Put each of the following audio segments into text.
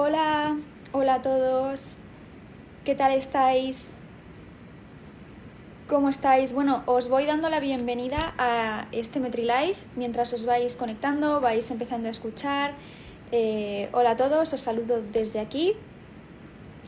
Hola, hola a todos. ¿Qué tal estáis? ¿Cómo estáis? Bueno, os voy dando la bienvenida a este MetriLife. Mientras os vais conectando, vais empezando a escuchar. Eh, hola a todos, os saludo desde aquí.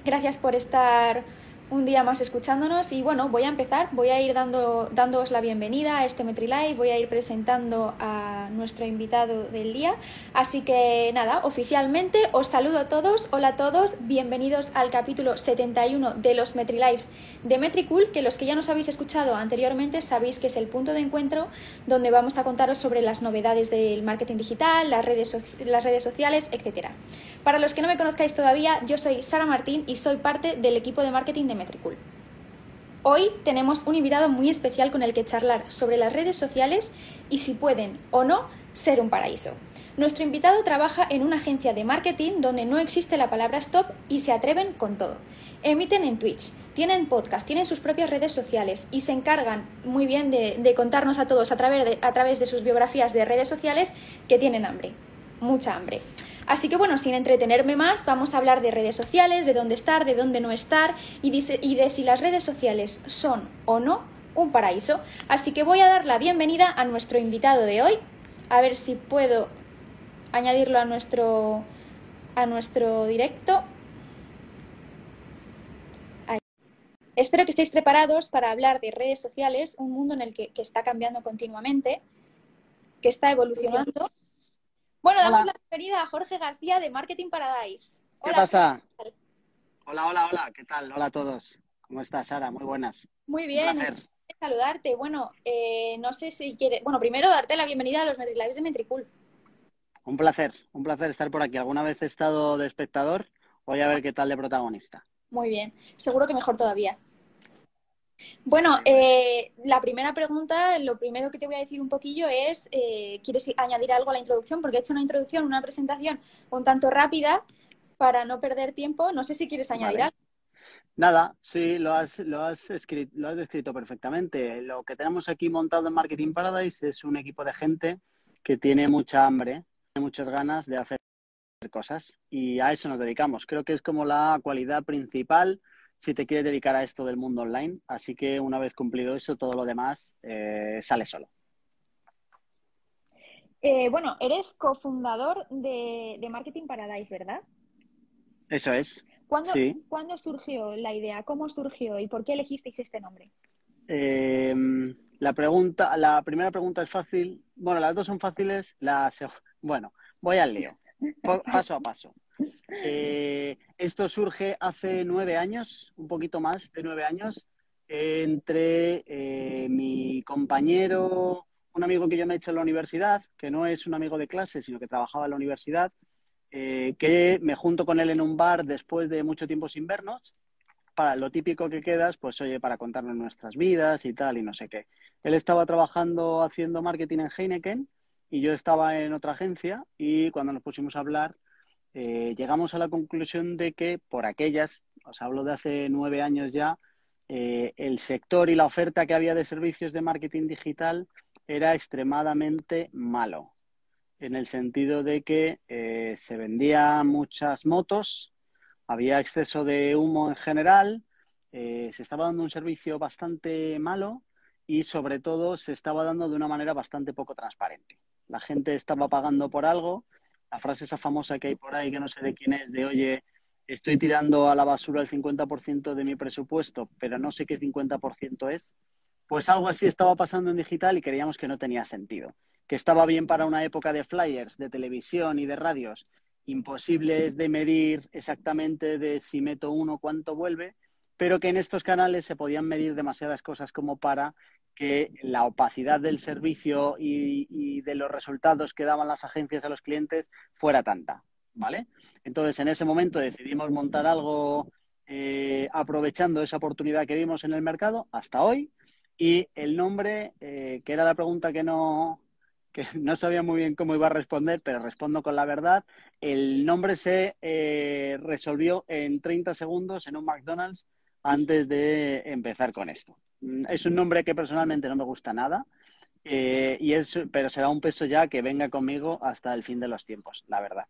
Gracias por estar un día más escuchándonos y bueno, voy a empezar, voy a ir dando, dándoos la bienvenida a este MetriLive, voy a ir presentando a nuestro invitado del día, así que nada, oficialmente os saludo a todos, hola a todos, bienvenidos al capítulo 71 de los MetriLives de Metricool, que los que ya nos habéis escuchado anteriormente sabéis que es el punto de encuentro donde vamos a contaros sobre las novedades del marketing digital, las redes, las redes sociales, etcétera. Para los que no me conozcáis todavía, yo soy Sara Martín y soy parte del equipo de marketing de Metricool. Hoy tenemos un invitado muy especial con el que charlar sobre las redes sociales y si pueden o no ser un paraíso. Nuestro invitado trabaja en una agencia de marketing donde no existe la palabra stop y se atreven con todo. Emiten en Twitch, tienen podcast, tienen sus propias redes sociales y se encargan muy bien de, contarnos a todos a través de, a través de sus biografías de redes sociales que tienen hambre, mucha hambre. Así que bueno, sin entretenerme más, vamos a hablar de redes sociales, de dónde estar, de dónde no estar y de, si las redes sociales son o no un paraíso. Así que voy a dar la bienvenida a nuestro invitado de hoy. A ver si puedo añadirlo a nuestro, a nuestro directo. Espero que estéis preparados para hablar de redes sociales, un mundo en el que, que está cambiando continuamente, que está evolucionando bueno, damos la bienvenida a Jorge García de Marketing Paradise. ¿Qué pasa? Hola, hola, hola, ¿qué tal? Hola a todos. ¿Cómo estás, Sara? Muy buenas. Muy bien. Un placer. Saludarte. Bueno, eh, no sé si quieres. Bueno, primero darte la bienvenida a los MetriLives de Metricool. Un placer, un placer estar por aquí. Alguna vez he estado de espectador, voy a ver qué tal de protagonista. Muy bien, seguro que mejor todavía. Bueno, eh, la primera pregunta, lo primero que te voy a decir un poquillo es, eh, ¿quieres añadir algo a la introducción? Porque he hecho una introducción, una presentación un tanto rápida para no perder tiempo. No sé si quieres añadir algo. Nada, sí, lo has, lo, has escrito, lo has descrito perfectamente. Lo que tenemos aquí montado en Marketing Paradise es un equipo de gente que tiene mucha hambre, tiene muchas ganas de hacer cosas y a eso nos dedicamos. Creo que es como la cualidad principal si te quieres dedicar a esto del mundo online. Así que una vez cumplido eso, todo lo demás eh, sale solo. Eh, bueno, eres cofundador de, Marketing Paradise, ¿verdad? Eso es. ¿Cuándo, ¿Cuándo, surgió la idea? ¿Cómo surgió y por qué elegisteis este nombre? Eh, la pregunta, la primera pregunta es fácil. Bueno, las dos son fáciles. La, bueno, voy al lío. Paso a paso. Eh, esto surge hace nueve años, un poquito más de nueve años, entre eh, mi compañero, un amigo que yo me he hecho en la universidad, que no es un amigo de clase, sino que trabajaba en la universidad, eh, que me junto con él en un bar después de mucho tiempo sin vernos. Para lo típico que quedas, pues oye, para contarnos nuestras vidas y tal, y no sé qué. Él estaba trabajando haciendo marketing en Heineken y yo estaba en otra agencia y cuando nos pusimos a hablar, eh, llegamos a la conclusión de que por aquellas, os hablo de hace nueve años ya, eh, el sector y la oferta que había de servicios de marketing digital era extremadamente malo, en el sentido de que eh, se vendían muchas motos, había exceso de humo en general, se estaba dando un servicio bastante malo y sobre todo se estaba dando de una manera bastante poco transparente. La gente estaba pagando por algo la frase esa famosa que hay por ahí, que no sé de quién es, de oye, estoy tirando a la basura el 50% de mi presupuesto, pero no sé qué 50% es, pues algo así estaba pasando en digital y creíamos que no tenía sentido. Que estaba bien para una época de flyers, de televisión y de radios, imposibles de medir exactamente de si meto uno cuánto vuelve, pero que en estos canales se podían medir demasiadas cosas como para que la opacidad del servicio y, de los resultados que daban las agencias a los clientes fuera tanta, ¿vale? Entonces, en ese momento decidimos montar algo eh, aprovechando esa oportunidad que vimos en el mercado hasta hoy y el nombre, eh, que era la pregunta que no, que no sabía muy bien cómo iba a responder, pero respondo con la verdad. El nombre se eh, resolvió en 30 segundos en un McDonald's antes de empezar con esto. Mm, es un nombre que personalmente no me gusta nada, eh, y es, pero será un peso ya que venga conmigo hasta el fin de los tiempos, la verdad.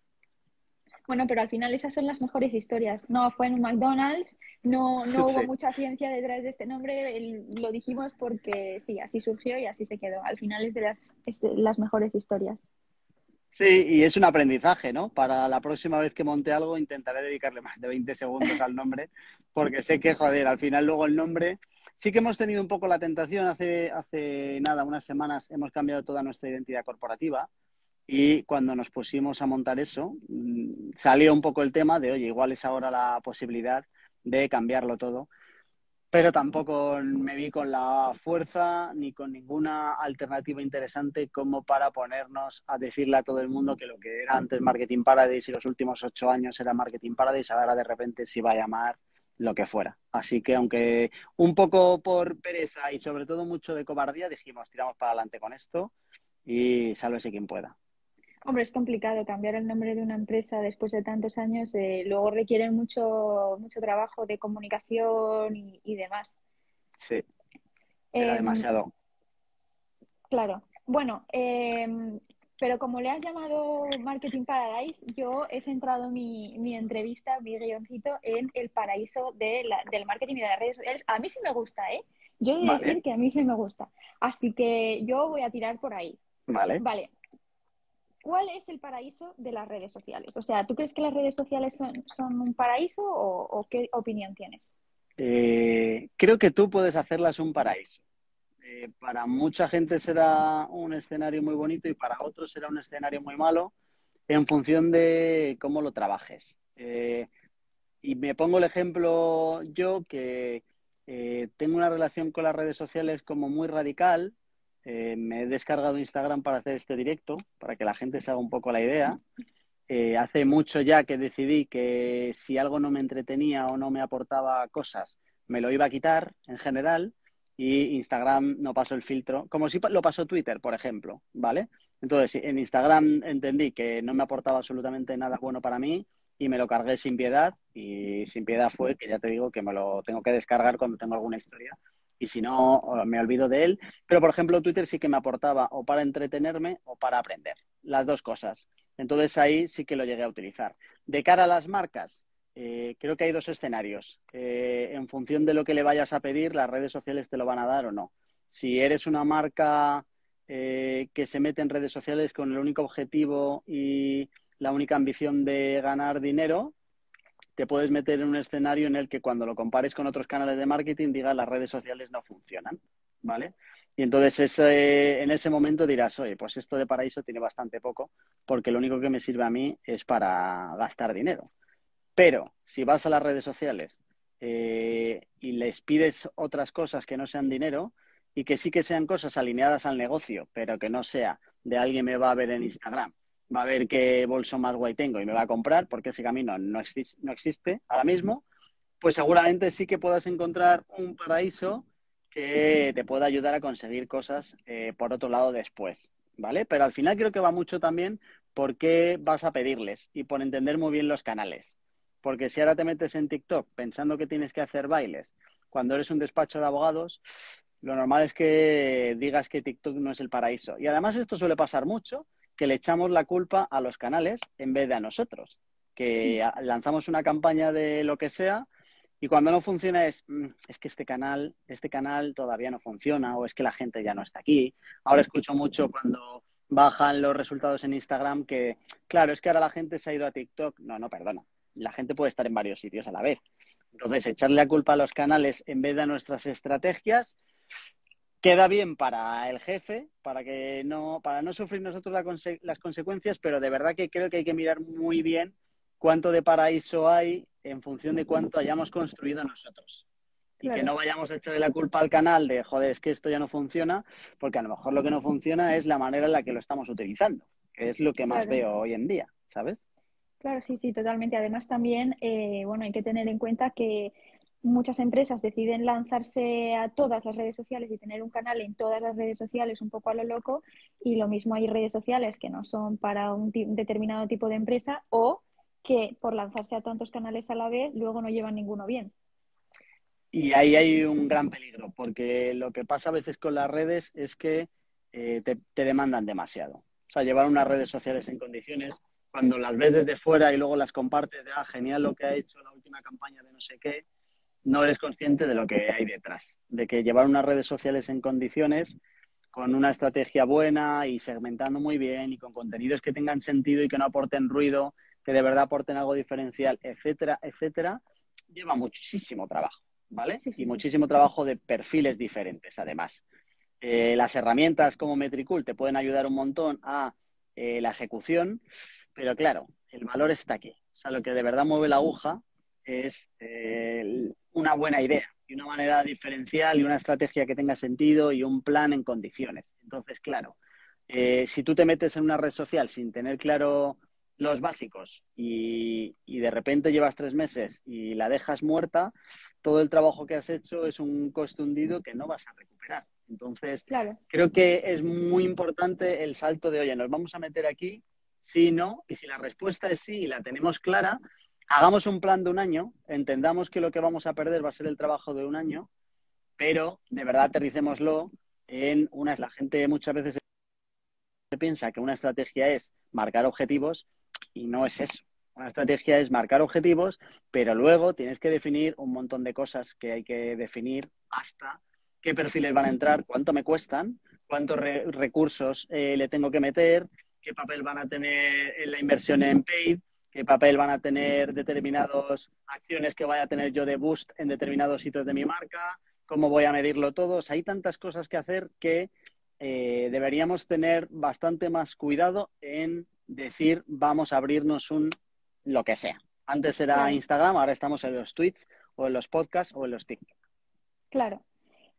Bueno, pero al final esas son las mejores historias. No fue en un McDonald's, no, no hubo mucha ciencia detrás de este nombre, lo dijimos porque sí, así surgió y así se quedó. Al final es de las, es de las mejores historias. Sí, y es un aprendizaje, ¿no? Para la próxima vez que monte algo intentaré dedicarle más de 20 segundos al nombre, porque sé que, joder, al final luego el nombre... Sí que hemos tenido un poco la tentación, hace, hace nada, unas semanas, hemos cambiado toda nuestra identidad corporativa y cuando nos pusimos a montar eso, mm, salió un poco el tema de, oye, igual es ahora la posibilidad de cambiarlo todo. Pero tampoco me vi con la fuerza ni con ninguna alternativa interesante como para ponernos a decirle a todo el mundo que lo que era antes Marketing Paradise y los últimos ocho años era Marketing Paradise, ahora de repente se iba a llamar lo que fuera. Así que aunque un poco por pereza y sobre todo mucho de cobardía, dijimos, tiramos para adelante con esto y sálvese quien pueda. Hombre, es complicado cambiar el nombre de una empresa después de tantos años. Eh, luego requiere mucho, mucho trabajo de comunicación y, demás. Sí. Era em, demasiado. Claro. Bueno, em, pero como le has llamado Marketing Paradise, yo he centrado mi, mi entrevista, mi guioncito, en el paraíso de del marketing y de las redes sociales. A mí sí me gusta, ¿eh? Yo he de decir que a mí sí me gusta. Así que yo voy a tirar por ahí. Vale. Vale. ¿Cuál es el paraíso de las redes sociales? O sea, ¿tú crees que las redes sociales son, un paraíso o, qué opinión tienes? Eh, creo que tú puedes hacerlas un paraíso. Eh, para mucha gente será un escenario muy bonito y para otros será un escenario muy malo en función de cómo lo trabajes. Eh, y me pongo el ejemplo yo que tengo una relación con las redes sociales como muy radical, eh, me he descargado Instagram para hacer este directo, para que la gente se haga un poco la idea. Eh, hace mucho ya que decidí que si algo no me entretenía o no me aportaba cosas, me lo iba a quitar en general y Instagram no pasó el filtro, como si lo pasó Twitter, por ejemplo, ¿vale? Entonces, en Instagram entendí que no me aportaba absolutamente nada bueno para mí y me lo cargué sin piedad y sin piedad fue que ya te digo que me lo tengo que descargar cuando tengo alguna historia y si no, me olvido de él. Pero, por ejemplo, Twitter sí que me aportaba o para entretenerme o para aprender, las dos cosas. Entonces ahí sí que lo llegué a utilizar. De cara a las marcas, eh, creo que hay dos escenarios. Eh, en función de lo que le vayas a pedir, las redes sociales te lo van a dar o no. Si eres una marca eh, que se mete en redes sociales con el único objetivo y la única ambición de ganar dinero, te puedes meter en un escenario en el que cuando lo compares con otros canales de marketing digas las redes sociales no funcionan, ¿vale? Y entonces en ese momento dirás, oye, pues esto de paraíso tiene bastante poco, porque lo único que me sirve a mí es para gastar dinero. Pero si vas a las redes sociales eh, y les pides otras cosas que no sean dinero y que sí que sean cosas alineadas al negocio, pero que no sea de alguien me va a ver en Instagram va a ver qué bolso más guay tengo y me va a comprar, porque ese camino no, no existe ahora mismo, pues seguramente sí que puedas encontrar un paraíso que te pueda ayudar a conseguir cosas eh, por otro lado después, ¿vale? Pero al final creo que va mucho también por qué vas a pedirles y por entender muy bien los canales. Porque si ahora te metes en TikTok pensando que tienes que hacer bailes cuando eres un despacho de abogados, lo normal es que digas que TikTok no es el paraíso. Y además esto suele pasar mucho que le echamos la culpa a los canales en vez de a nosotros. Que lanzamos una campaña de lo que sea y cuando no funciona es, mm, es que este canal, este canal todavía no funciona o es que la gente ya no está aquí. Ahora escucho mucho cuando bajan los resultados en Instagram que, claro, es que ahora la gente se ha ido a TikTok. No, no, perdona. La gente puede estar en varios sitios a la vez. Entonces, echarle la culpa a los canales en vez de a nuestras estrategias queda bien para el jefe, para que no, para no sufrir nosotros las consecuencias, pero de verdad que creo que hay que mirar muy bien cuánto de paraíso hay en función de cuánto hayamos construido nosotros. Y que no vayamos a echarle la culpa al canal de, joder, es que esto ya no funciona, porque a lo mejor lo que no funciona es la manera en la que lo estamos utilizando, que es lo que más veo hoy en día, ¿sabes? Claro, sí, sí, totalmente. Además también, eh, bueno, hay que tener en cuenta que muchas empresas deciden lanzarse a todas las redes sociales y tener un canal en todas las redes sociales un poco a lo loco y lo mismo hay redes sociales que no son para un determinado tipo de empresa o que por lanzarse a tantos canales a la vez luego no llevan ninguno bien. Y ahí hay un gran peligro, porque lo que pasa a veces con las redes es que eh, te, te demandan demasiado. O sea, llevar unas redes sociales en condiciones cuando las ves desde fuera y luego las compartes de, ah, genial lo que ha hecho la última campaña de no sé qué, no eres consciente de lo que hay detrás, de que llevar unas redes sociales en condiciones con una estrategia buena y segmentando muy bien y con contenidos que tengan sentido y que no aporten ruido, que de verdad aporten algo diferencial, etcétera, etcétera, lleva muchísimo trabajo, ¿vale? y muchísimo trabajo de perfiles diferentes, además. Eh, las herramientas como Metricool te pueden ayudar un montón a eh, la ejecución, pero claro, el valor está aquí. O sea, lo que de verdad mueve la aguja es eh, una buena idea y una manera diferencial y una estrategia que tenga sentido y un plan en condiciones. Entonces, claro, eh, si tú te metes en una red social sin tener claro los básicos y, de repente llevas tres meses y la dejas muerta, todo el trabajo que has hecho es un coste hundido que no vas a recuperar. Entonces, creo que es muy importante el salto de, oye, nos vamos a meter aquí, sí, no, y si la respuesta es sí y la tenemos clara, hagamos un plan de un año, entendamos que lo que vamos a perder va a ser el trabajo de un año, pero de verdad aterricémoslo en una... La gente muchas veces piensa que una estrategia es marcar objetivos y no es eso. Una estrategia es marcar objetivos, pero luego tienes que definir un montón de cosas que hay que definir hasta qué perfiles van a entrar, cuánto me cuestan, cuántos recursos eh, le tengo que meter, qué papel van a tener en la inversión en paid, qué papel van a tener determinadas acciones que vaya a tener yo de boost en determinados sitios de mi marca, cómo voy a medirlo todo. hay tantas cosas que hacer que eh, deberíamos tener bastante más cuidado en decir vamos a abrirnos un lo que sea. Antes era Instagram, ahora estamos en los tweets o en los podcasts o en los TikTok. Claro.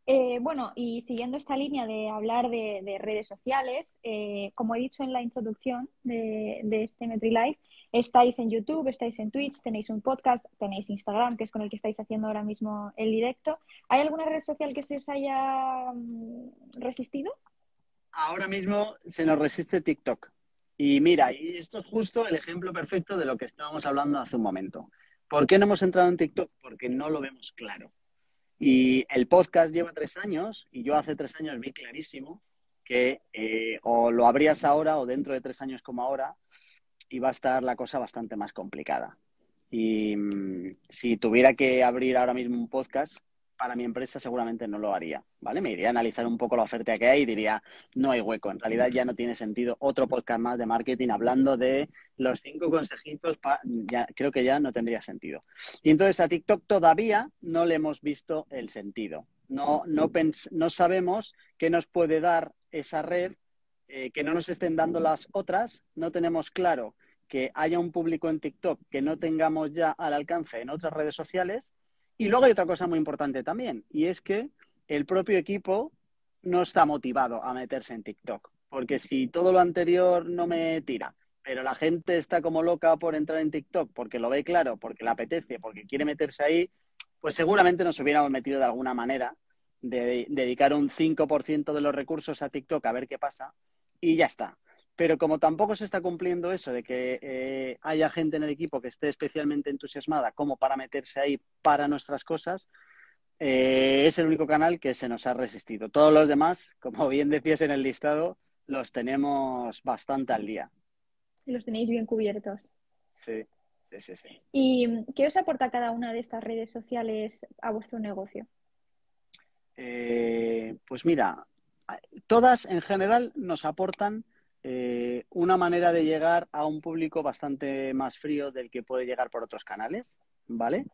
Eh, bueno, y siguiendo esta línea de hablar de, redes sociales, eh, como he dicho en la introducción de, este MetriLife, estáis en YouTube, estáis en Twitch, tenéis un podcast, tenéis Instagram, que es con el que estáis haciendo ahora mismo el directo. ¿Hay alguna red social que se os haya mm, resistido? Ahora mismo se nos resiste TikTok. Y mira, y esto es justo el ejemplo perfecto de lo que estábamos hablando hace un momento. ¿Por qué no hemos entrado en TikTok? Porque no lo vemos claro. Y el podcast lleva tres años y yo hace tres años vi clarísimo que eh, o lo abrías ahora o dentro de tres años como ahora iba a estar la cosa bastante más complicada. Y mm, si tuviera que abrir ahora mismo un podcast para mi empresa seguramente no lo haría, ¿vale? Me iría a analizar un poco la oferta que hay y diría, no hay hueco, en realidad ya no tiene sentido otro podcast más de marketing hablando de los cinco consejitos, ya, creo que ya no tendría sentido. Y entonces a TikTok todavía no le hemos visto el sentido. No, no, no sabemos qué nos puede dar esa red, eh, que no nos estén dando las otras, no tenemos claro que haya un público en TikTok que no tengamos ya al alcance en otras redes sociales y luego hay otra cosa muy importante también, y es que el propio equipo no está motivado a meterse en TikTok, porque si todo lo anterior no me tira, pero la gente está como loca por entrar en TikTok porque lo ve claro, porque le apetece, porque quiere meterse ahí, pues seguramente nos hubiéramos metido de alguna manera de dedicar un 5% de los recursos a TikTok a ver qué pasa y ya está. Pero como tampoco se está cumpliendo eso de que eh, haya gente en el equipo que esté especialmente entusiasmada como para meterse ahí para nuestras cosas, eh, es el único canal que se nos ha resistido. Todos los demás, como bien decías en el listado, los tenemos bastante al día. Y los tenéis bien cubiertos. Sí, sí, sí, sí. ¿Y qué os aporta cada una de estas redes sociales a vuestro negocio? Eh, pues mira, todas en general nos aportan eh, una manera de llegar a un público bastante más frío del que puede llegar por otros canales, ¿vale?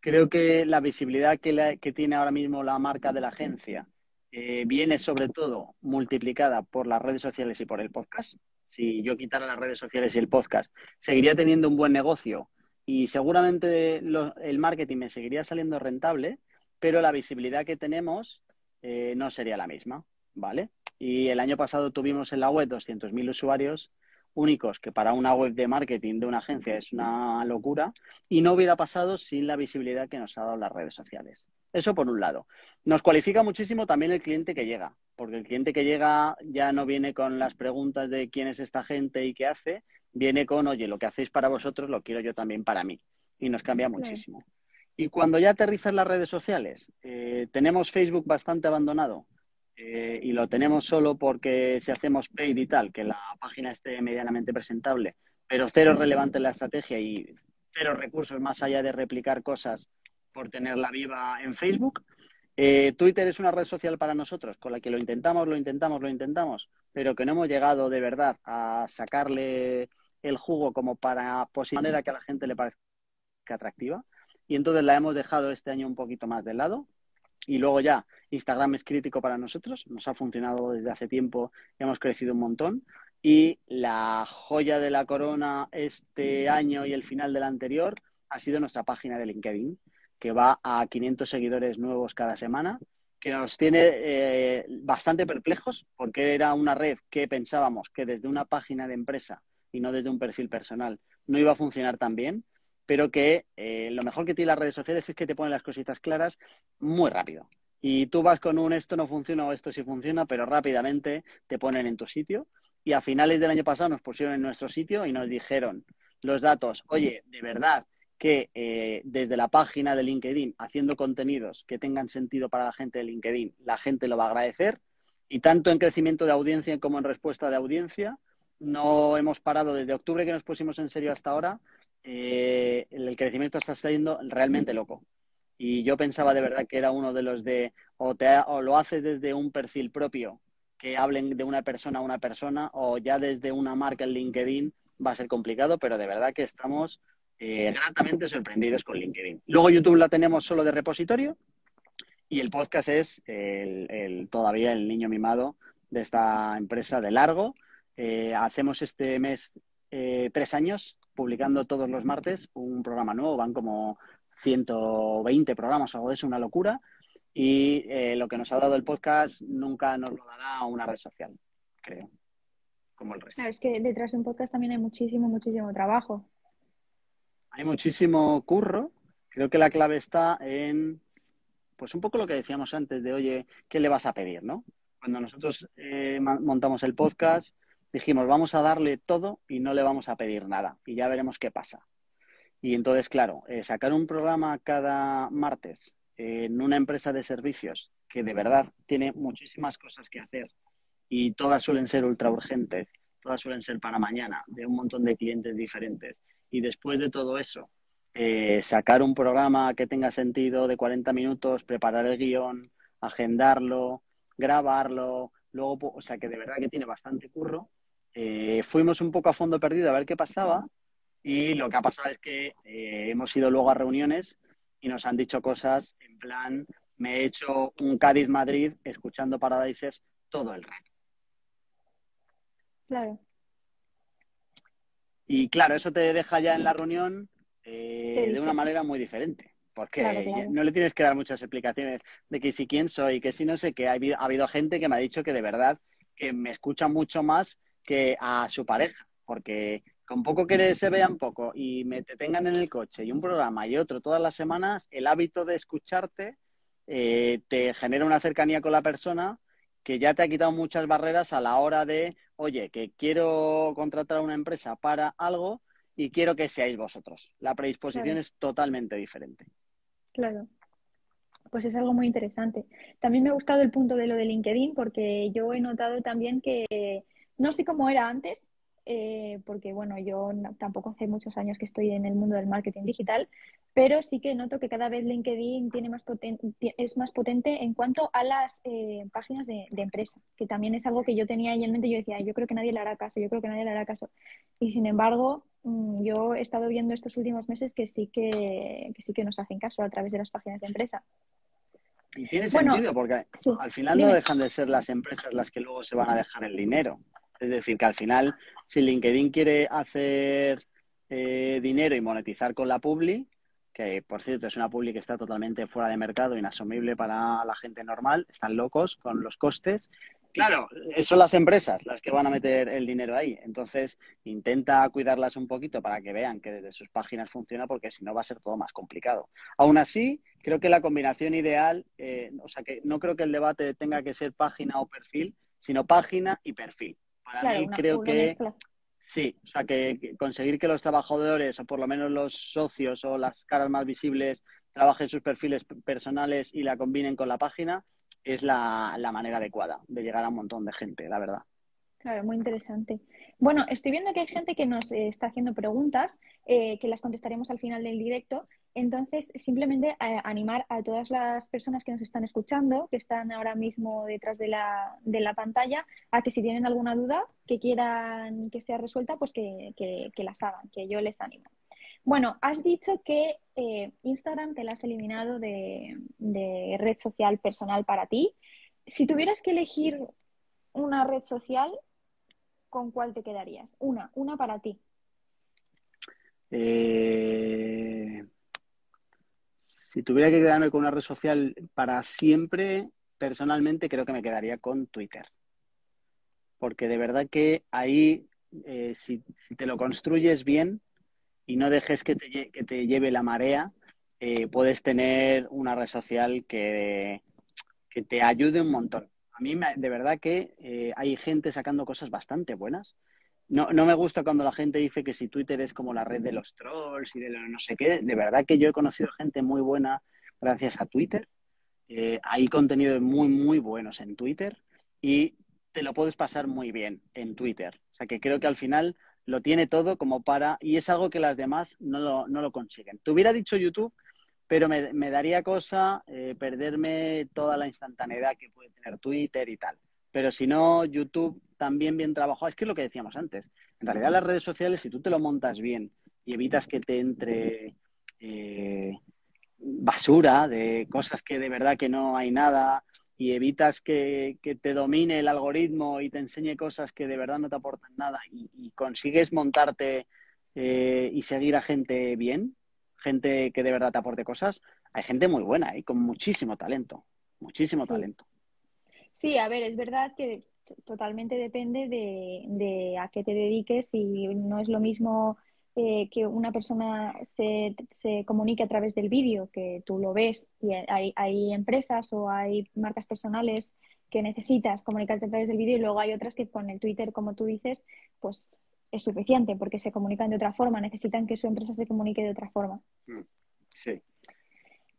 Creo que la visibilidad que, tiene ahora mismo la marca de la agencia eh, viene sobre todo multiplicada por las redes sociales y por el podcast. Si yo quitara las redes sociales y el podcast, seguiría teniendo un buen negocio y seguramente el marketing me seguiría saliendo rentable, pero la visibilidad que tenemos eh, no sería la misma, ¿vale? Y el año pasado tuvimos en la web 200.000 usuarios únicos, que para una web de marketing de una agencia es una locura, y no hubiera pasado sin la visibilidad que nos ha dado las redes sociales. Eso por un lado. Nos cualifica muchísimo también el cliente que llega, porque el cliente que llega ya no viene con las preguntas de quién es esta gente y qué hace, viene con, oye, lo que hacéis para vosotros lo quiero yo también para mí. Y nos cambia muchísimo. Y cuando ya aterrizan las redes sociales, eh, tenemos Facebook bastante abandonado eh, y lo tenemos solo porque si hacemos paid y tal, que la página esté medianamente presentable, pero cero relevante en la estrategia y cero recursos más allá de replicar cosas por tenerla viva en Facebook. Eh, Twitter es una red social para nosotros con la que lo intentamos, lo intentamos, lo intentamos, pero que no hemos llegado de verdad a sacarle el jugo como para posicionar manera que a la gente le parezca atractiva. Y entonces la hemos dejado este año un poquito más de lado. Y luego ya, Instagram es crítico para nosotros, nos ha funcionado desde hace tiempo, hemos crecido un montón. Y la joya de la corona este año y el final del anterior ha sido nuestra página de LinkedIn, que va a 500 seguidores nuevos cada semana, que nos tiene eh, bastante perplejos, porque era una red que pensábamos que desde una página de empresa y no desde un perfil personal no iba a funcionar tan bien, pero que eh, lo mejor que tiene las redes sociales es que te ponen las cositas claras muy rápido. Y tú vas con un esto no funciona o esto sí funciona, pero rápidamente te ponen en tu sitio. Y a finales del año pasado nos pusieron en nuestro sitio y nos dijeron los datos, oye, de verdad que eh, desde la página de LinkedIn, haciendo contenidos que tengan sentido para la gente de LinkedIn, la gente lo va a agradecer. Y tanto en crecimiento de audiencia como en respuesta de audiencia, no hemos parado desde octubre que nos pusimos en serio hasta ahora eh, el crecimiento está siendo realmente loco. Y yo pensaba de verdad que era uno de los de o, te, o lo haces desde un perfil propio, que hablen de una persona a una persona, o ya desde una marca en LinkedIn va a ser complicado, pero de verdad que estamos eh, gratamente sorprendidos con LinkedIn. Luego YouTube la tenemos solo de repositorio y el podcast es el, todavía el niño mimado de esta empresa de largo. Eh, hacemos este mes eh, tres años publicando todos los martes un programa nuevo, van como 120 programas o algo de eso, una locura. Y eh, lo que nos ha dado el podcast nunca nos lo dará una red social, creo, como el resto. Claro, es que detrás de un podcast también hay muchísimo, muchísimo trabajo. Hay muchísimo curro. Creo que la clave está en, pues un poco lo que decíamos antes de, oye, ¿qué le vas a pedir, no? Cuando nosotros eh, montamos el podcast, dijimos, vamos a darle todo y no le vamos a pedir nada y ya veremos qué pasa. Y entonces, claro, eh, sacar un programa cada martes en una empresa de servicios que de verdad tiene muchísimas cosas que hacer y todas suelen ser ultra urgentes, todas suelen ser para mañana, de un montón de clientes diferentes. Y después de todo eso, eh, sacar un programa que tenga sentido de 40 minutos, preparar el guion, agendarlo, grabarlo, luego, o sea que de verdad que tiene bastante curro eh, fuimos un poco a fondo perdido a ver qué pasaba y lo que ha pasado es que eh, hemos ido luego a reuniones y nos han dicho cosas en plan, me he hecho un Cádiz-Madrid escuchando Paradises todo el rato. Claro. Y claro, eso te deja ya en la reunión eh, de una manera muy diferente. Porque no le tienes que dar muchas explicaciones de que si quién soy, que si no sé qué. Ha habido, ha habido gente que me ha dicho que de verdad que me escucha mucho más que a su pareja, porque con poco que se vean poco y me te tengan en el coche y un programa y otro todas las semanas, el hábito de escucharte eh, te genera una cercanía con la persona que ya te ha quitado muchas barreras a la hora de, oye, que quiero contratar a una empresa para algo y quiero que seáis vosotros. La predisposición es totalmente diferente. Claro. Pues es algo muy interesante. También me ha gustado el punto de lo de LinkedIn porque yo he notado también que no sé cómo era antes, eh, porque bueno, yo tampoco hace muchos años que estoy en el mundo del marketing digital, pero sí que noto que cada vez LinkedIn tiene más es más potente en cuanto a las eh, páginas de, empresa, que también es algo que yo tenía ahí en mente. Yo decía, yo creo que nadie le hará caso, yo creo que nadie le hará caso. Y sin embargo, mm, yo he estado viendo estos últimos meses que sí que, sí que nos hacen caso a través de las páginas de empresa. Y tiene sentido, porque al final no dejan de ser las empresas las que luego se van a dejar el dinero. Es decir, que al final, si LinkedIn quiere hacer eh, dinero y monetizar con la publi, que por cierto es una publi que está totalmente fuera de mercado, inasumible para la gente normal, están locos con los costes. Claro, son las empresas las que van a meter el dinero ahí. Entonces, intenta cuidarlas un poquito para que vean que desde sus páginas funciona, porque si no va a ser todo más complicado. Aún así, creo que la combinación ideal, eh, o sea, que no creo que el debate tenga que ser página o perfil, sino página y perfil. Para mí creo que sí, o sea, que, conseguir que los trabajadores o por lo menos los socios o las caras más visibles trabajen sus perfiles personales y la combinen con la página es la, manera adecuada de llegar a un montón de gente, la verdad. Claro, muy interesante. Bueno, estoy viendo que hay gente que nos eh, está haciendo preguntas eh, que las contestaremos al final del directo. Entonces, simplemente animar a todas las personas que nos están escuchando, que están ahora mismo detrás de la, de la pantalla, a que si tienen alguna duda que quieran que sea resuelta, pues que, que, las hagan, que yo les animo. Bueno, has dicho que eh, Instagram te la has eliminado de, de red social personal para ti. Si tuvieras que elegir una red social, ¿con cuál te quedarías? Una, una para ti. Eh, si tuviera que quedarme con una red social para siempre, personalmente creo que me quedaría con Twitter. Porque de verdad que ahí, eh, si, te lo construyes bien y no dejes que te, que te lleve la marea, eh, puedes tener una red social que, que te ayude un montón a mí de verdad que eh, hay gente sacando cosas bastante buenas. No, no, me gusta cuando la gente dice que si Twitter es como la red de los trolls y de no sé qué. De verdad que yo he conocido gente muy buena gracias a Twitter. Eh, hay contenidos muy, muy buenos en Twitter y te lo puedes pasar muy bien en Twitter. O sea que creo que al final lo tiene todo como para... Y es algo que las demás no lo, no lo consiguen. Te hubiera dicho YouTube, pero me, daría cosa eh, perderme toda la instantaneidad que puede tener Twitter y tal. Pero si no, YouTube también bien trabajado. Es que es lo que decíamos antes. En realidad las redes sociales, si tú te lo montas bien y evitas que te entre eh, basura de cosas que de verdad que no hay nada y evitas que, te domine el algoritmo y te enseñe cosas que de verdad no te aportan nada y, consigues montarte eh, y seguir a gente bien, gente que de verdad te aporte cosas, hay gente muy buena y ¿eh? con muchísimo talento, muchísimo talento. Sí, a ver, es verdad que totalmente depende de, a qué te dediques y no es lo mismo eh, que una persona se, se, comunique a través del vídeo, que tú lo ves y hay, hay empresas o hay marcas personales que necesitas comunicarte a través del vídeo y luego hay otras que con el Twitter, como tú dices, pues es suficiente porque se comunican de otra forma, necesitan que su empresa se comunique de otra forma. Mm, sí.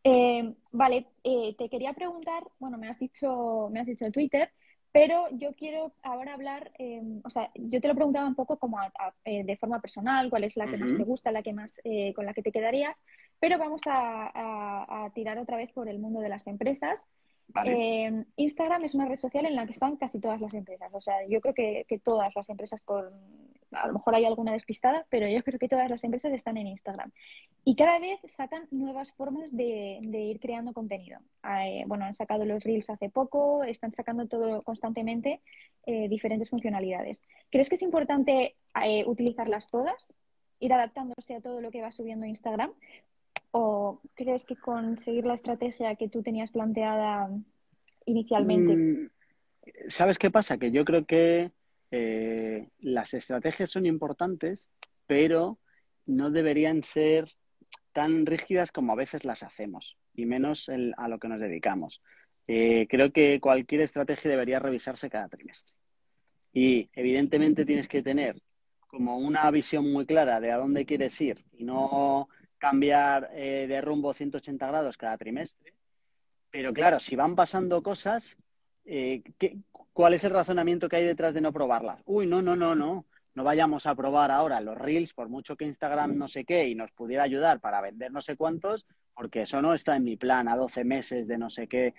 Eh, vale, eh, te quería preguntar, bueno, me has dicho, me has dicho Twitter, pero yo quiero ahora hablar, em, o sea, yo te lo preguntaba un poco como eh, de forma personal, cuál es la que más te gusta, la que más, con la que te quedarías, pero vamos a, tirar otra vez por el mundo de las empresas. Instagram es una red social en la que están casi todas las empresas. O sea, yo creo que, que todas las empresas, por, a lo mejor hay alguna despistada, pero yo creo que todas las empresas están en Instagram. Y cada vez sacan nuevas formas de, ir creando contenido. Eh, bueno, han sacado los Reels hace poco, están sacando todo constantemente eh, diferentes funcionalidades. ¿Crees que es importante eh, utilizarlas todas? ¿Ir adaptándose a todo lo que va subiendo Instagram? ¿O crees que conseguir la estrategia que tú tenías planteada inicialmente? Mm, ¿Sabes qué pasa? Que yo creo que eh, las estrategias son importantes, pero no deberían ser tan rígidas como a veces las hacemos, y menos a lo que nos dedicamos. Eh, creo que cualquier estrategia debería revisarse cada trimestre. Y evidentemente tienes que tener como una visión muy clara de a dónde quieres ir y no cambiar eh, de rumbo 180 grados cada trimestre. Pero claro, si van pasando cosas, ¿qué, ¿Cuál es el razonamiento que hay detrás de no probarlas? Uy, no, no, no, no. No vayamos a probar ahora los Reels, por mucho que Instagram no sé qué y nos pudiera ayudar para vender no sé cuántos, porque eso no está en mi plan a 12 meses de no sé qué.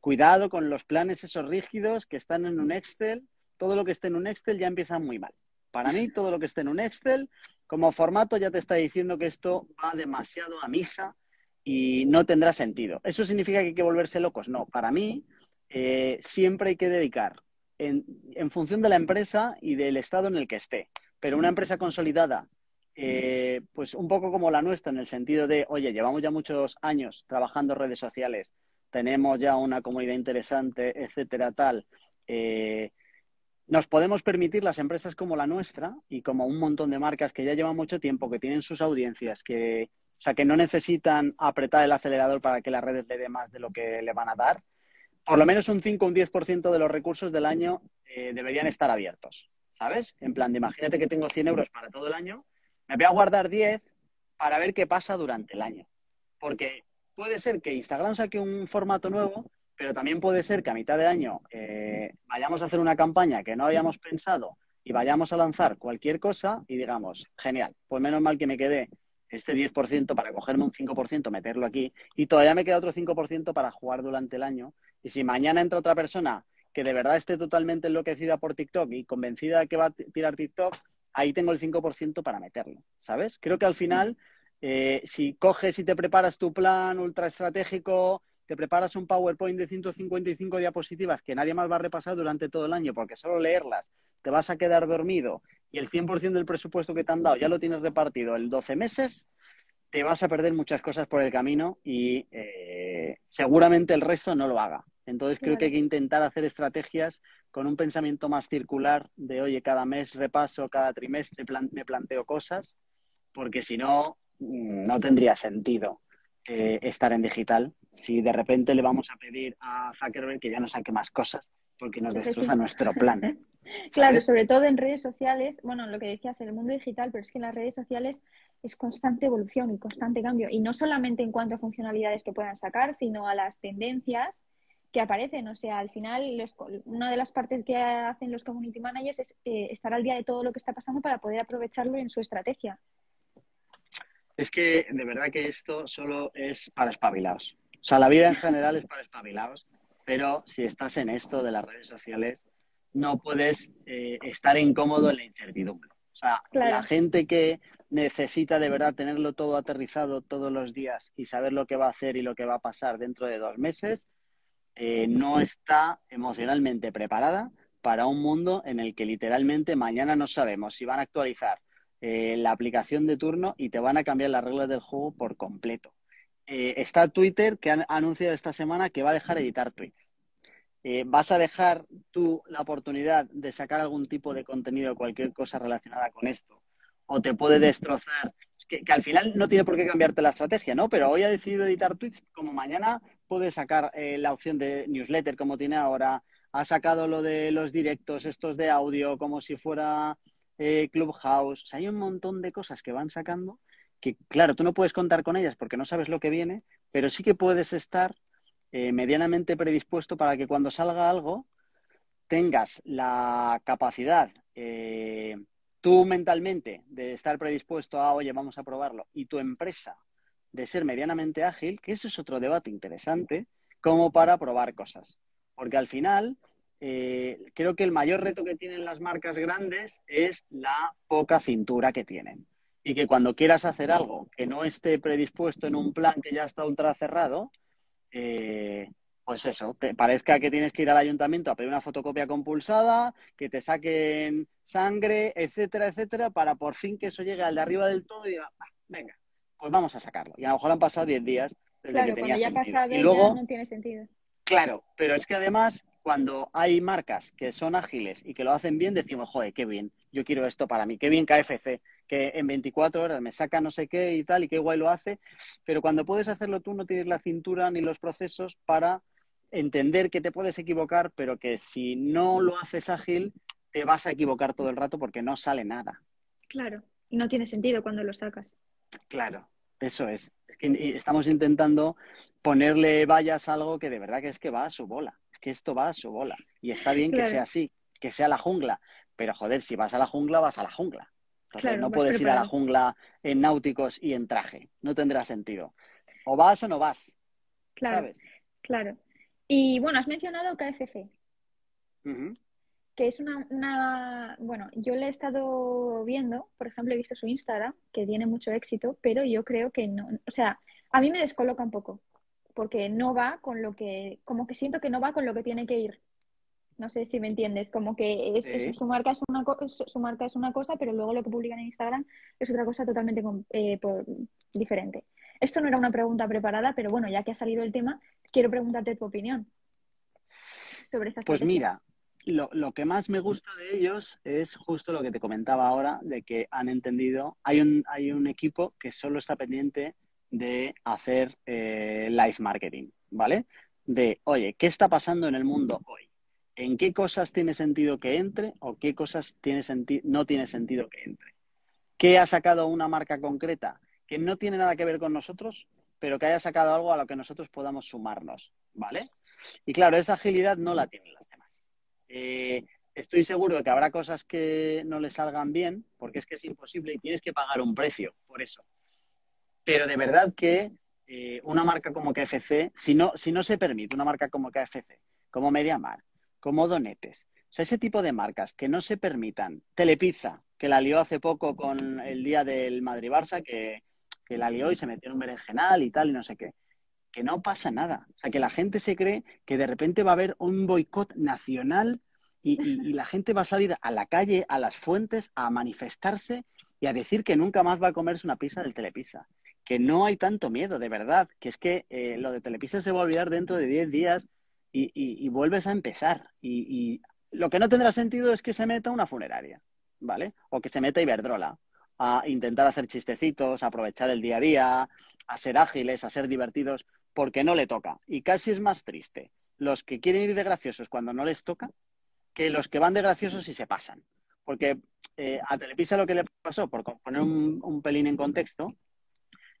Cuidado con los planes esos rígidos que están en un Excel. Todo lo que esté en un Excel ya empieza muy mal. Para mí, todo lo que esté en un Excel, como formato, ya te está diciendo que esto va demasiado a misa y no tendrá sentido. ¿Eso significa que hay que volverse locos? No, para mí, eh, siempre hay que dedicar en, función de la empresa y del estado en el que esté. Pero una empresa consolidada, eh, pues un poco como la nuestra, en el sentido de, oye, llevamos ya muchos años trabajando en redes sociales, tenemos ya una comunidad interesante, etcétera, tal. Eh, nos podemos permitir las empresas como la nuestra y como un montón de marcas que ya llevan mucho tiempo, que tienen sus audiencias, que, o sea, que no necesitan apretar el acelerador para que las redes le dé más de lo que le van a dar, por lo menos un 5 o un 10% de los recursos del año eh, deberían estar abiertos, ¿sabes? En plan de imagínate que tengo 100 euros para todo el año, me voy a guardar 10 para ver qué pasa durante el año. Porque puede ser que Instagram saque un formato nuevo, pero también puede ser que a mitad de año eh, vayamos a hacer una campaña que no habíamos pensado y vayamos a lanzar cualquier cosa y digamos, genial, pues menos mal que me quedé este 10% para cogerme un 5%, meterlo aquí, y todavía me queda otro 5% para jugar durante el año. Y si mañana entra otra persona que de verdad esté totalmente enloquecida por TikTok y convencida de que va a tirar TikTok, ahí tengo el 5% para meterlo, ¿sabes? Creo que al final, eh, si coges y te preparas tu plan ultra estratégico, te preparas un PowerPoint de 155 diapositivas que nadie más va a repasar durante todo el año, porque solo leerlas te vas a quedar dormido y el 100% del presupuesto que te han dado ya lo tienes repartido en 12 meses, te vas a perder muchas cosas por el camino y eh, seguramente el resto no lo haga. Entonces creo que hay que intentar hacer estrategias con un pensamiento más circular de, oye, cada mes repaso, cada trimestre me planteo cosas, porque si no, mm, no tendría sentido eh, estar en digital si de repente le vamos a pedir a Zuckerberg que ya no saque más cosas porque nos destroza nuestro plan. Claro, sobre todo en redes sociales, bueno, lo que decías, en el mundo digital, pero es que en las redes sociales es constante evolución y constante cambio. Y no solamente en cuanto a funcionalidades que puedan sacar, sino a las tendencias que aparecen. O sea, al final, una de las partes que hacen los community managers es eh, estar al día de todo lo que está pasando para poder aprovecharlo en su estrategia. Es que de verdad que esto solo es para espabilados. O sea, la vida en general es para espabilados, pero si estás en esto de las redes sociales, no puedes eh, estar incómodo en la incertidumbre. O sea, la gente que necesita de verdad tenerlo todo aterrizado todos los días y saber lo que va a hacer y lo que va a pasar dentro de dos meses, eh, no está emocionalmente preparada para un mundo en el que literalmente mañana no sabemos si van a actualizar eh, la aplicación de turno y te van a cambiar las reglas del juego por completo. Eh, está Twitter que ha anunciado esta semana que va a dejar editar tweets. ¿Vas a dejar tú la oportunidad de sacar algún tipo de contenido o cualquier cosa relacionada con esto? ¿O te puede destrozar? Que, que, al final no tiene por qué cambiarte la estrategia, ¿no? Pero hoy ha decidido editar tweets como mañana puede sacar eh, la opción de newsletter como tiene ahora, ha sacado lo de los directos, estos de audio, como si fuera eh, Clubhouse. O sea, hay un montón de cosas que van sacando que, claro, tú no puedes contar con ellas porque no sabes lo que viene, pero sí que puedes estar eh, medianamente predispuesto para que cuando salga algo tengas la capacidad tú mentalmente de estar predispuesto a, oye, vamos a probarlo, y tu empresa de ser medianamente ágil, que eso es otro debate interesante, como para probar cosas. Porque al final, eh, creo que el mayor reto que tienen las marcas grandes es la poca cintura que tienen. Y que cuando quieras hacer algo que no esté predispuesto en un plan que ya está ultra cerrado, eh, pues eso, te parezca que tienes que ir al ayuntamiento a pedir una fotocopia compulsada, que te saquen sangre, etcétera, etcétera, para por fin que eso llegue al de arriba del todo y diga, ah, venga, pues vamos a sacarlo. Y a lo mejor han pasado 10 días desde claro, que tenía cuando ya sentido. pasado y luego, no tiene sentido. Claro, pero es que además cuando hay marcas que son ágiles y que lo hacen bien, decimos, joder, qué bien, yo quiero esto para mí, qué bien KFC, que en 24 horas me saca no sé qué y tal, y qué guay lo hace, pero cuando puedes hacerlo tú no tienes la cintura ni los procesos para entender que te puedes equivocar, pero que si no lo haces ágil, te vas a equivocar todo el rato porque no sale nada. Claro, y no tiene sentido cuando lo sacas. Claro, eso es. Es que estamos intentando ponerle vallas a algo que de verdad que es que va a su bola. Es que esto va a su bola. Y está bien que sea así, que sea la jungla. Pero joder, si vas a la jungla, vas a la jungla. Entonces no puedes ir a la jungla en náuticos y en traje. No tendrá sentido. O vas o no vas. Claro. Claro. Y bueno, has mencionado KFC que es una, una, bueno, yo le he estado viendo, por ejemplo, he visto su Instagram, que tiene mucho éxito, pero yo creo que no, o sea, a mí me descoloca un poco, porque no va con lo que, como que siento que no va con lo que tiene que ir. No sé si me entiendes, como que es, su, marca es una, su marca es una cosa, pero luego lo que publican en Instagram es otra cosa totalmente eh, diferente. Esto no era una pregunta preparada, pero bueno, ya que ha salido el tema, quiero preguntarte tu opinión sobre esta Pues mira, lo, lo, que más me gusta de ellos es justo lo que te comentaba ahora, de que han entendido, hay un, hay un equipo que solo está pendiente de hacer eh, live marketing, ¿vale? De, oye, ¿qué está pasando en el mundo hoy? ¿En qué cosas tiene sentido que entre o qué cosas no tiene sentido que entre? ¿Qué ha sacado una marca concreta que no tiene nada que ver con nosotros, pero que haya sacado algo a lo que nosotros podamos sumarnos, ¿vale? Y claro, esa agilidad no la tienen las demás. Eh, estoy seguro de que habrá cosas que no le salgan bien, porque es que es imposible y tienes que pagar un precio por eso. Pero de verdad que eh, una marca como KFC, si no, si no se permite una marca como KFC, como Mediamar, como Donetes, o sea, ese tipo de marcas que no se permitan, Telepizza, que la lió hace poco con el día del Madrid-Barça, que, que la lió y se metió en un berenjenal y tal y no sé qué que no pasa nada. O sea, que la gente se cree que de repente va a haber un boicot nacional y, la gente va a salir a la calle, a las fuentes, a manifestarse y a decir que nunca más va a comerse una pizza del Telepisa. Que no hay tanto miedo, de verdad. Que es que eh, lo de Telepisa se va a olvidar dentro de 10 días y, vuelves a empezar. Y, lo que no tendrá sentido es que se meta una funeraria, ¿vale? O que se meta Iberdrola a intentar hacer chistecitos, a aprovechar el día a día, a ser ágiles, a ser divertidos porque no le toca. Y casi es más triste los que quieren ir de graciosos cuando no les toca que los que van de graciosos y se pasan. Porque eh, a Telepisa lo que le pasó, por poner un, pelín en contexto,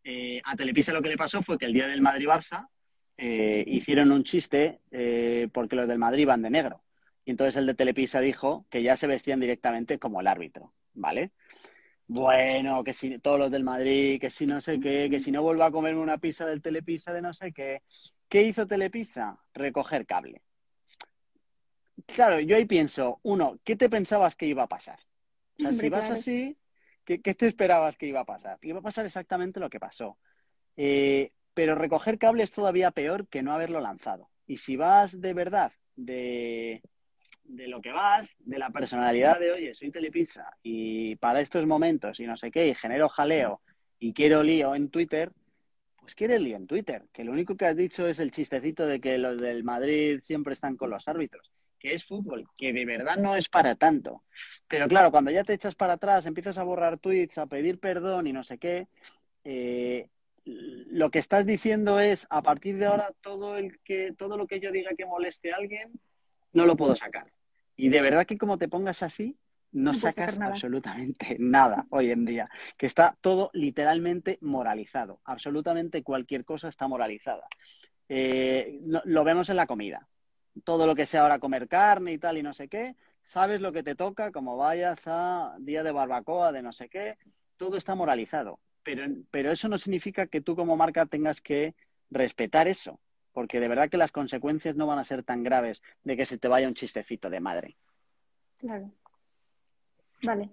eh, a Telepisa lo que le pasó fue que el día del Madrid-Barça eh, hicieron un chiste porque los del Madrid van de negro. Y entonces el de Telepisa dijo que ya se vestían directamente como el árbitro, ¿vale? Bueno, que si todos los del Madrid, que si no sé qué, que si no vuelvo a comerme una pizza del Telepisa de no sé qué. ¿Qué hizo Telepisa? Recoger cable. Claro, yo ahí pienso, uno, ¿qué te pensabas que iba a pasar? O sea, si vas así, ¿qué, te esperabas que iba a pasar? Iba a pasar exactamente lo que pasó. Eh, pero recoger cable es todavía peor que no haberlo lanzado. Y si vas de verdad de, de lo que vas, de la personalidad de, oye, soy Telepizza y para estos momentos y no sé qué, y genero jaleo y quiero lío en Twitter, pues quiere lío en Twitter, que lo único que has dicho es el chistecito de que los del Madrid siempre están con los árbitros, que es fútbol, que de verdad no es para tanto. Pero claro, cuando ya te echas para atrás, empiezas a borrar tweets, a pedir perdón y no sé qué, eh, lo que estás diciendo es a partir de ahora todo el que todo lo que yo diga que moleste a alguien no lo puedo sacar. Y de verdad que como te pongas así, no, sacas absolutamente nada hoy en día, que está todo literalmente moralizado. Absolutamente cualquier cosa está moralizada. Eh, lo vemos en la comida. Todo lo que sea ahora comer carne y tal y no sé qué, sabes lo que te toca, como vayas a día de barbacoa, de no sé qué, todo está moralizado. Pero, pero eso no significa que tú como marca tengas que respetar eso porque de verdad que las consecuencias no van a ser tan graves de que se te vaya un chistecito de madre. Claro. Vale.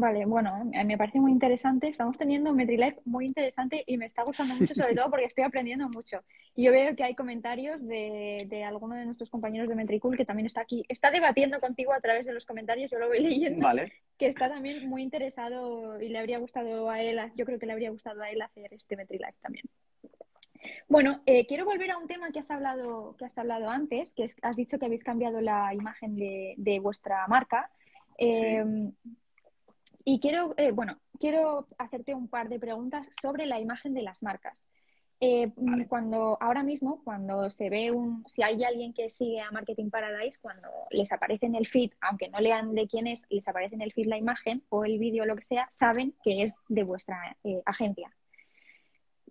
Vale, bueno, me parece muy interesante. Estamos teniendo un MetriLife muy interesante y me está gustando mucho, sobre todo porque estoy aprendiendo mucho. Y yo veo que hay comentarios de, de alguno de nuestros compañeros de Metricool que también está aquí, está debatiendo contigo a través de los comentarios, yo lo voy leyendo, vale. que está también muy interesado y le habría gustado a él, yo creo que le habría gustado a él hacer este MetriLife también. Bueno, eh, quiero volver a un tema que has hablado, que has hablado antes, que has dicho que habéis cambiado la imagen de, vuestra marca. Em, y quiero, eh, bueno, quiero hacerte un par de preguntas sobre la imagen de las marcas. Eh, cuando ahora mismo, cuando se ve un, si hay alguien que sigue a Marketing Paradise, cuando les aparece en el feed, aunque no lean de quién es, les aparece en el feed la imagen o el vídeo o lo que sea, saben que es de vuestra agencia.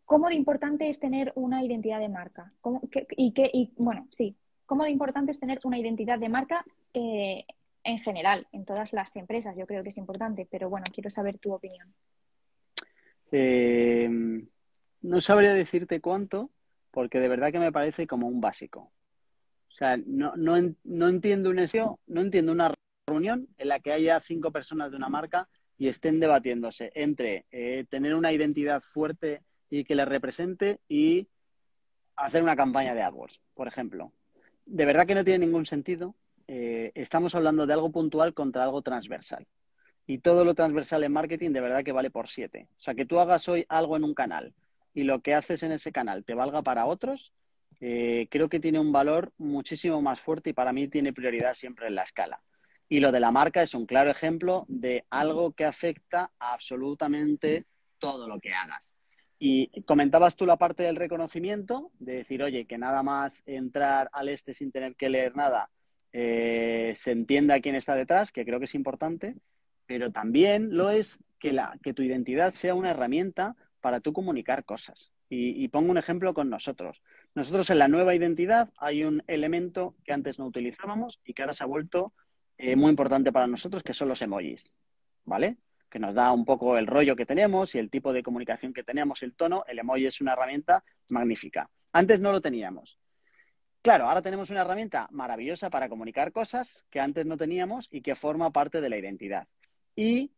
¿Cómo de importante es tener una identidad de marca? y, qué, y bueno, sí, ¿cómo de importante es tener una identidad de marca eh, en general, en todas las empresas? Yo creo que es importante, pero bueno, quiero saber tu opinión. Eh, no sabría decirte cuánto, porque de verdad que me parece como un básico. O sea, no, no, no entiendo un SEO, no entiendo una reunión en la que haya cinco personas de una marca y estén debatiéndose entre eh, tener una identidad fuerte y que le represente y hacer una campaña de AdWords, por ejemplo. De verdad que no tiene ningún sentido. Eh, estamos hablando de algo puntual contra algo transversal. Y todo lo transversal en marketing de verdad que vale por siete. O sea, que tú hagas hoy algo en un canal y lo que haces en ese canal te valga para otros, eh, creo que tiene un valor muchísimo más fuerte y para mí tiene prioridad siempre en la escala. Y lo de la marca es un claro ejemplo de algo que afecta a absolutamente todo lo que hagas. Y comentabas tú la parte del reconocimiento, de decir, oye, que nada más entrar al este sin tener que leer nada, eh, se entienda quién está detrás, que creo que es importante, pero también lo es que, la, que tu identidad sea una herramienta para tú comunicar cosas. Y, pongo un ejemplo con nosotros. Nosotros en la nueva identidad hay un elemento que antes no utilizábamos y que ahora se ha vuelto eh, muy importante para nosotros, que son los emojis, ¿vale? Que nos da un poco el rollo que tenemos y el tipo de comunicación que tenemos, el tono. El emoji es una herramienta magnífica. Antes no lo teníamos. Claro, ahora tenemos una herramienta maravillosa para comunicar cosas que antes no teníamos y que forma parte de la identidad. Y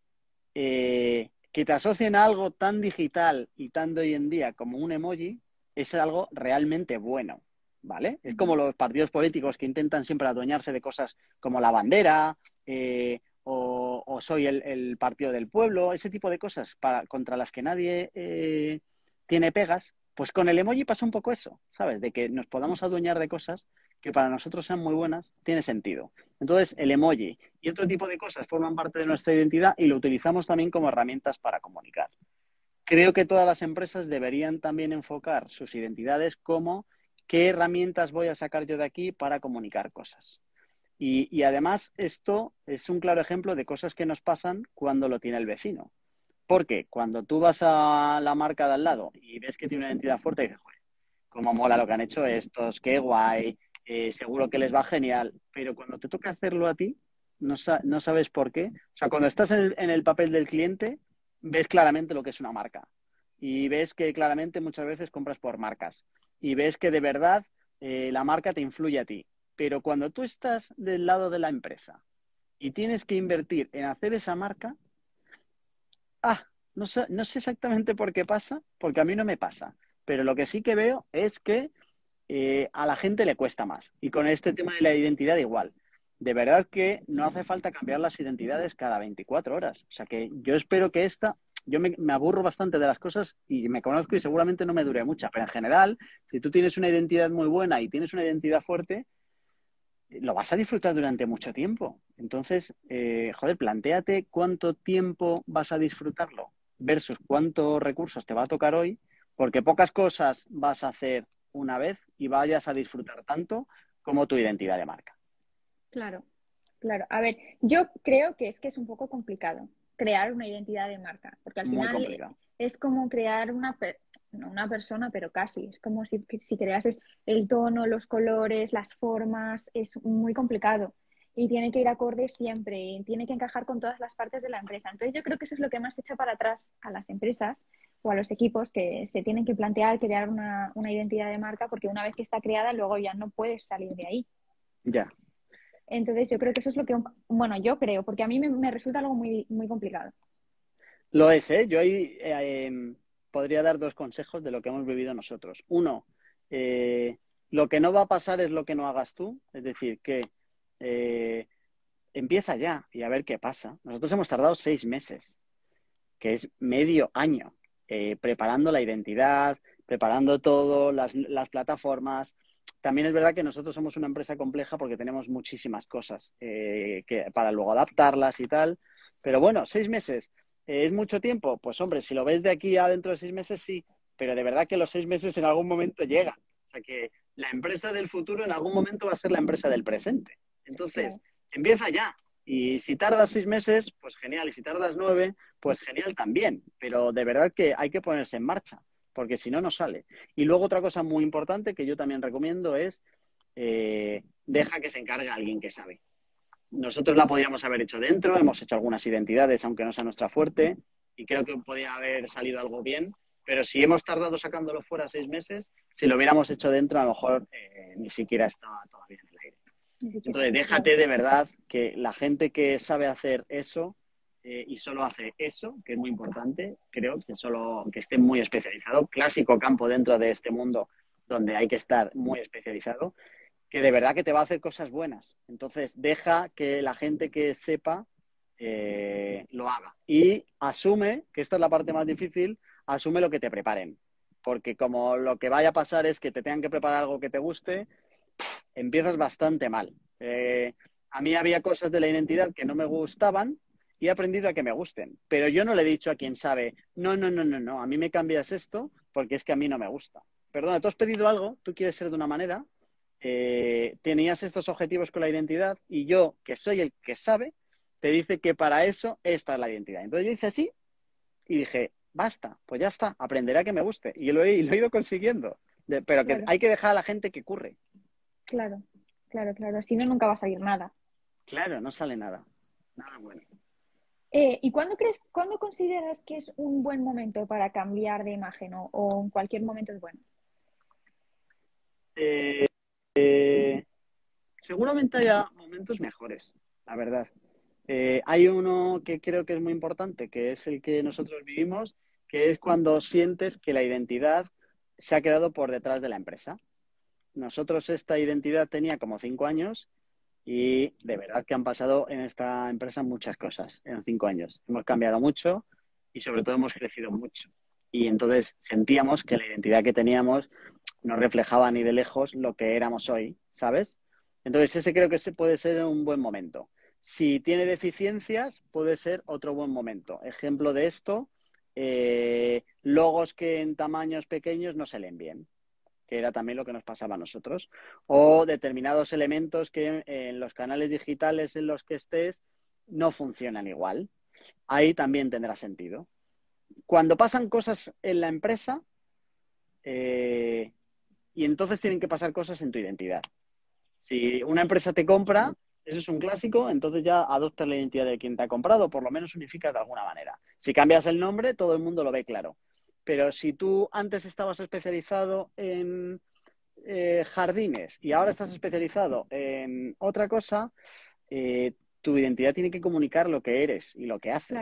eh, que te asocien a algo tan digital y tan de hoy en día como un emoji es algo realmente bueno, ¿vale? Es como los partidos políticos que intentan siempre adueñarse de cosas como la bandera eh, o, soy el, partido del pueblo, ese tipo de cosas para, contra las que nadie eh, tiene pegas, pues con el emoji pasa un poco eso, ¿sabes? De que nos podamos adueñar de cosas que para nosotros sean muy buenas, tiene sentido. Entonces, el emoji y otro tipo de cosas forman parte de nuestra identidad y lo utilizamos también como herramientas para comunicar. Creo que todas las empresas deberían también enfocar sus identidades como qué herramientas voy a sacar yo de aquí para comunicar cosas. Y, y además, esto es un claro ejemplo de cosas que nos pasan cuando lo tiene el vecino. Porque cuando tú vas a la marca de al lado y ves que tiene una identidad fuerte, dices, joder, cómo mola lo que han hecho estos, qué guay, eh, seguro que les va genial. Pero cuando te toca hacerlo a ti, no, no sabes por qué. O sea, cuando estás en el, papel del cliente, ves claramente lo que es una marca. Y ves que claramente muchas veces compras por marcas. Y ves que de verdad eh, la marca te influye a ti. Pero cuando tú estás del lado de la empresa y tienes que invertir en hacer esa marca, Ah, no sé, no sé exactamente por qué pasa, porque a mí no me pasa. Pero lo que sí que veo es que eh, a la gente le cuesta más. Y con este tema de la identidad igual. De verdad que no hace falta cambiar las identidades cada 24 horas. O sea que yo espero que esta, yo me, me, aburro bastante de las cosas y me conozco y seguramente no me dure mucha. Pero en general, si tú tienes una identidad muy buena y tienes una identidad fuerte, lo vas a disfrutar durante mucho tiempo. Entonces, eh, joder, planteate cuánto tiempo vas a disfrutarlo versus cuántos recursos te va a tocar hoy, porque pocas cosas vas a hacer una vez y vayas a disfrutar tanto como tu identidad de marca. Claro, claro. A ver, yo creo que es que es un poco complicado crear una identidad de marca, porque al final es como crear una, no una persona, pero casi. Es como si, si creases el tono, los colores, las formas, es muy complicado. Y tiene que ir acorde siempre, y tiene que encajar con todas las partes de la empresa. Entonces yo creo que eso es lo que más echa para atrás a las empresas o a los equipos que se tienen que plantear crear una, una identidad de marca, porque una vez que está creada, luego ya no puedes salir de ahí. Ya. Entonces yo creo que eso es lo que, bueno, yo creo, porque a mí me, me resulta algo muy, muy complicado. Lo es, ¿eh? Yo ahí eh, em, podría dar dos consejos de lo que hemos vivido nosotros. Uno, eh, lo que no va a pasar es lo que no hagas tú, es decir, que eh, empieza ya y a ver qué pasa. Nosotros hemos tardado seis meses, que es medio año, preparando la identidad, preparando todo, las, las, plataformas. También es verdad que nosotros somos una empresa compleja porque tenemos muchísimas cosas que, para luego adaptarlas y tal. Pero bueno, seis meses ¿Es mucho tiempo? Pues hombre, si lo ves de aquí a dentro de seis meses, sí, pero de verdad que los seis meses en algún momento llegan. O sea que la empresa del futuro en algún momento va a ser la empresa del presente. Entonces, empieza ya. Y si tardas seis meses, pues genial. Y si tardas nueve, pues genial también. Pero de verdad que hay que ponerse en marcha, porque si no, no sale. Y luego otra cosa muy importante que yo también recomiendo es eh, deja que se encargue alguien que sabe. Nosotros la podíamos haber hecho dentro, hemos hecho algunas identidades, aunque no sea nuestra fuerte, y creo que podía haber salido algo bien. Pero si hemos tardado sacándolo fuera seis meses, si lo hubiéramos hecho dentro, a lo mejor eh, ni siquiera estaba todavía en el aire. Entonces, déjate de verdad que la gente que sabe hacer eso eh, y solo hace eso, que es muy importante, creo que solo que esté muy especializado, clásico campo dentro de este mundo donde hay que estar muy especializado, que de verdad que te va a hacer cosas buenas. Entonces, deja que la gente que sepa eh, lo haga. Y asume, que esta es la parte más difícil, asume lo que te preparen. Porque como lo que vaya a pasar es que te tengan que preparar algo que te guste, empiezas bastante mal. Eh, a mí había cosas de la identidad que no me gustaban y he aprendido a que me gusten. Pero yo no le he dicho a quien sabe, no, no, no, no, no, a mí me cambias esto porque es que a mí no me gusta. Perdona, tú has pedido algo, tú quieres ser de una manera, eh, tenías estos objetivos con la identidad y yo, que soy el que sabe, te dice que para eso esta es la identidad. Entonces yo hice así y dije, basta, pues ya está, aprenderé a que me guste. Y lo he, lo he ido consiguiendo. pero que hay que dejar a la gente que curre. Claro, claro, claro. Si no, nunca va a salir nada. Claro, no sale nada. Nada bueno. Eh, ¿Y cuándo crees, cuándo consideras que es un buen momento para cambiar de imagen o, en cualquier momento es bueno? Eh, eh, seguramente haya momentos mejores, la verdad. hay uno que creo que es muy importante, que es el que nosotros vivimos, que es cuando sientes que la identidad se ha quedado por detrás de la empresa. Nosotros esta identidad tenía como cinco años y de verdad que han pasado en esta empresa muchas cosas en cinco años. Hemos cambiado mucho y sobre todo hemos crecido mucho. Y entonces sentíamos que la identidad que teníamos no reflejaba ni de lejos lo que éramos hoy, ¿sabes? Entonces ese creo que ese puede ser un buen momento. Si tiene deficiencias, puede ser otro buen momento. Ejemplo de esto, eh, logos que en tamaños pequeños no se leen bien que era también lo que nos pasaba a nosotros, o determinados elementos que en los canales digitales en los que estés no funcionan igual. Ahí también tendrá sentido. Cuando pasan cosas en la empresa, eh, y entonces tienen que pasar cosas en tu identidad. Si una empresa te compra, eso es un clásico, entonces ya adoptas la identidad de quien te ha comprado, por lo menos unificas de alguna manera. Si cambias el nombre, todo el mundo lo ve claro. Pero si tú antes estabas especializado en eh, jardines y ahora estás especializado en otra cosa, eh, tu identidad tiene que comunicar lo que eres y lo que haces.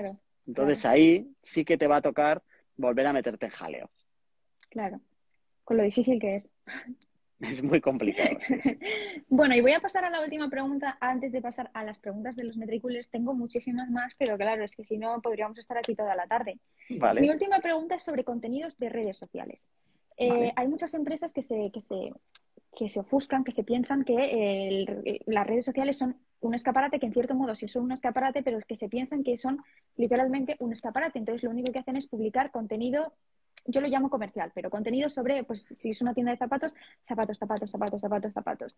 Entonces ahí sí que te va a tocar volver a meterte en jaleo. Claro, con lo difícil que es. Es muy complicado. bueno, y voy a pasar a la última pregunta. Antes de pasar a las preguntas de los metrículos, tengo muchísimas más, pero claro, es que si no, podríamos estar aquí toda la tarde. Mi última pregunta es sobre contenidos de redes sociales. Eh, hay muchas empresas que se, que, se, que se ofuscan, que se piensan que las redes sociales son un escaparate, que en cierto modo sí son un escaparate, pero que se piensan que son literalmente un escaparate. Entonces, lo único que hacen es publicar contenido yo lo llamo comercial, pero contenido sobre, pues si es una tienda de zapatos, zapatos, zapatos, zapatos, zapatos, zapatos.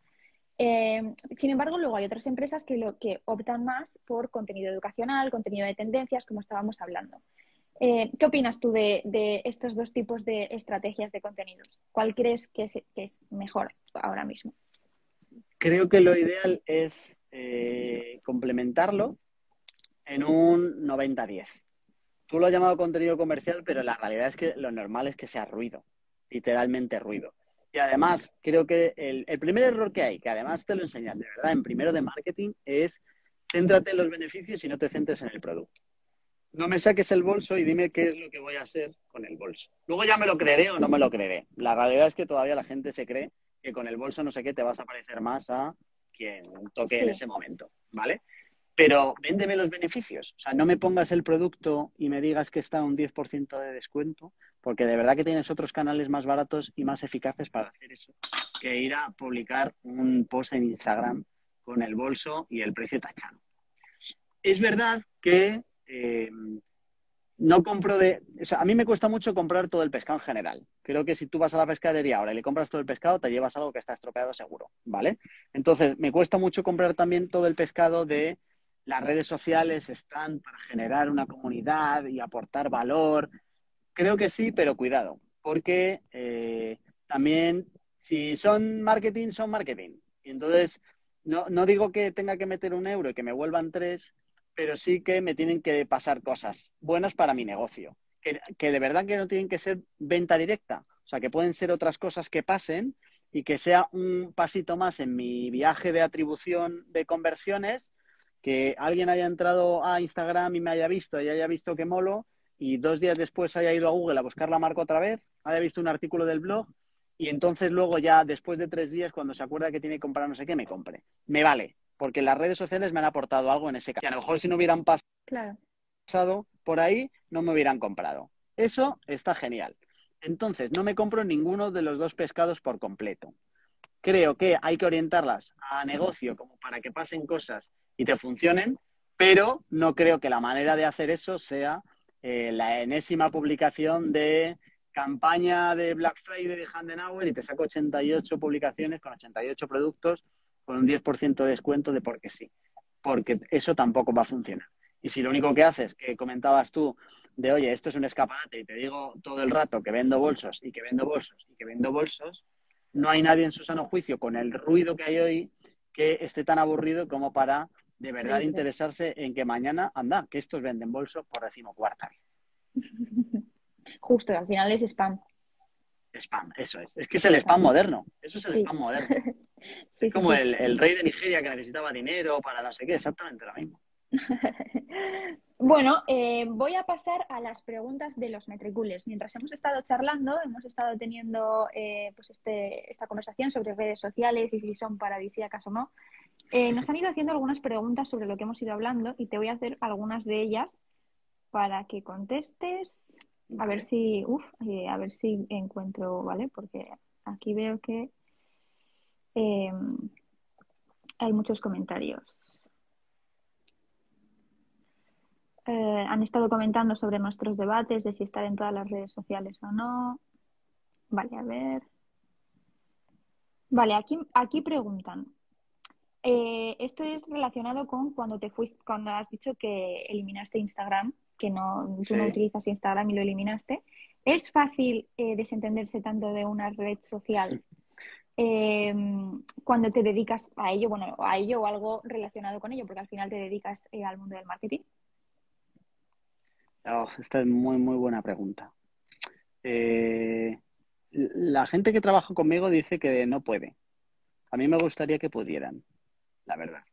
Eh, sin embargo, luego hay otras empresas que, que optan más por contenido educacional, contenido de tendencias, como estábamos hablando. Eh, ¿Qué opinas tú de, estos dos tipos de estrategias de contenidos? ¿Cuál crees que es, mejor ahora mismo? Creo que lo ideal es eh, complementarlo en un 90-10. Tú lo has llamado contenido comercial, pero la realidad es que lo normal es que sea ruido, literalmente ruido. Y además, creo que el, primer error que hay, que además te lo enseñan de verdad en primero de marketing, es céntrate en los beneficios y no te centres en el producto. No me saques el bolso y dime qué es lo que voy a hacer con el bolso. Luego ya me lo creeré o no me lo creeré. La realidad es que todavía la gente se cree que con el bolso no sé qué te vas a parecer más a quien toque en ese momento, ¿vale? pero véndeme los beneficios. O sea, no me pongas el producto y me digas que está a un 10% de descuento, porque de verdad que tienes otros canales más baratos y más eficaces para hacer eso, que ir a publicar un post en Instagram con el bolso y el precio tachado. Es verdad que eh, no compro de... O sea, a mí me cuesta mucho comprar todo el pescado en general. Creo que si tú vas a la pescadería ahora y le compras todo el pescado, te llevas algo que está estropeado seguro, ¿vale? Entonces, me cuesta mucho comprar también todo el pescado de las redes sociales están para generar una comunidad y aportar valor. Creo que sí, pero cuidado, porque eh, también si son marketing, son marketing. Y entonces, no, no digo que tenga que meter un euro y que me vuelvan tres, pero sí que me tienen que pasar cosas buenas para mi negocio. Que, que, de verdad que no tienen que ser venta directa. O sea, que pueden ser otras cosas que pasen y que sea un pasito más en mi viaje de atribución de conversiones que alguien haya entrado a Instagram y me haya visto y haya visto que molo y dos días después haya ido a Google a buscar la marca otra vez, haya visto un artículo del blog y entonces luego ya después de tres días cuando se acuerda que tiene que comprar no sé qué, me compre. Me vale, porque las redes sociales me han aportado algo en ese caso. Y a lo mejor si no hubieran pasado por ahí, no me hubieran comprado. Eso está genial. Entonces, no me compro ninguno de los dos pescados por completo. Creo que hay que orientarlas a negocio como para que pasen cosas y te funcionen, pero no creo que la manera de hacer eso sea eh, la enésima publicación de campaña de Black Friday de Handenauer y te saco 88 publicaciones con 88 productos con un 10% de descuento de porque sí, porque eso tampoco va a funcionar. Y si lo único que haces, que comentabas tú, de oye, esto es un escaparate y te digo todo el rato que vendo bolsos y que vendo bolsos y que vendo bolsos, no hay nadie en su sano juicio con el ruido que hay hoy que esté tan aburrido como para de verdad Sí, sí. interesarse en que mañana, anda, que estos venden bolso por decimocuarta vez. Justo, al final es spam. Spam, eso es. Es que es el spam moderno. Eso es el Sí. spam moderno. Sí, es como sí. El, el rey de Nigeria que necesitaba dinero para no sé qué, exactamente lo mismo. Bueno, eh, voy a pasar a las preguntas de los metricules. Mientras hemos estado charlando, hemos estado teniendo eh, pues este, esta conversación sobre redes sociales y si son paradisíacas o no. Eh, nos han ido haciendo algunas preguntas sobre lo que hemos ido hablando y te voy a hacer algunas de ellas para que contestes. A ver si, uf, eh, a ver si encuentro, ¿vale? Porque aquí veo que eh, hay muchos comentarios. Eh, han estado comentando sobre nuestros debates de si estar en todas las redes sociales o no. Vale, a ver. Vale, aquí, aquí preguntan. Eh, esto es relacionado con cuando te fuiste, cuando has dicho que eliminaste Instagram, que no, tú no utilizas Instagram y lo eliminaste. ¿Es fácil eh, desentenderse tanto de una red social eh, cuando te dedicas a ello, bueno, a ello o algo relacionado con ello, porque al final te dedicas eh, al mundo del marketing? Oh, esta es muy, muy buena pregunta. Eh, la gente que trabaja conmigo dice que no puede. A mí me gustaría que pudieran, la verdad.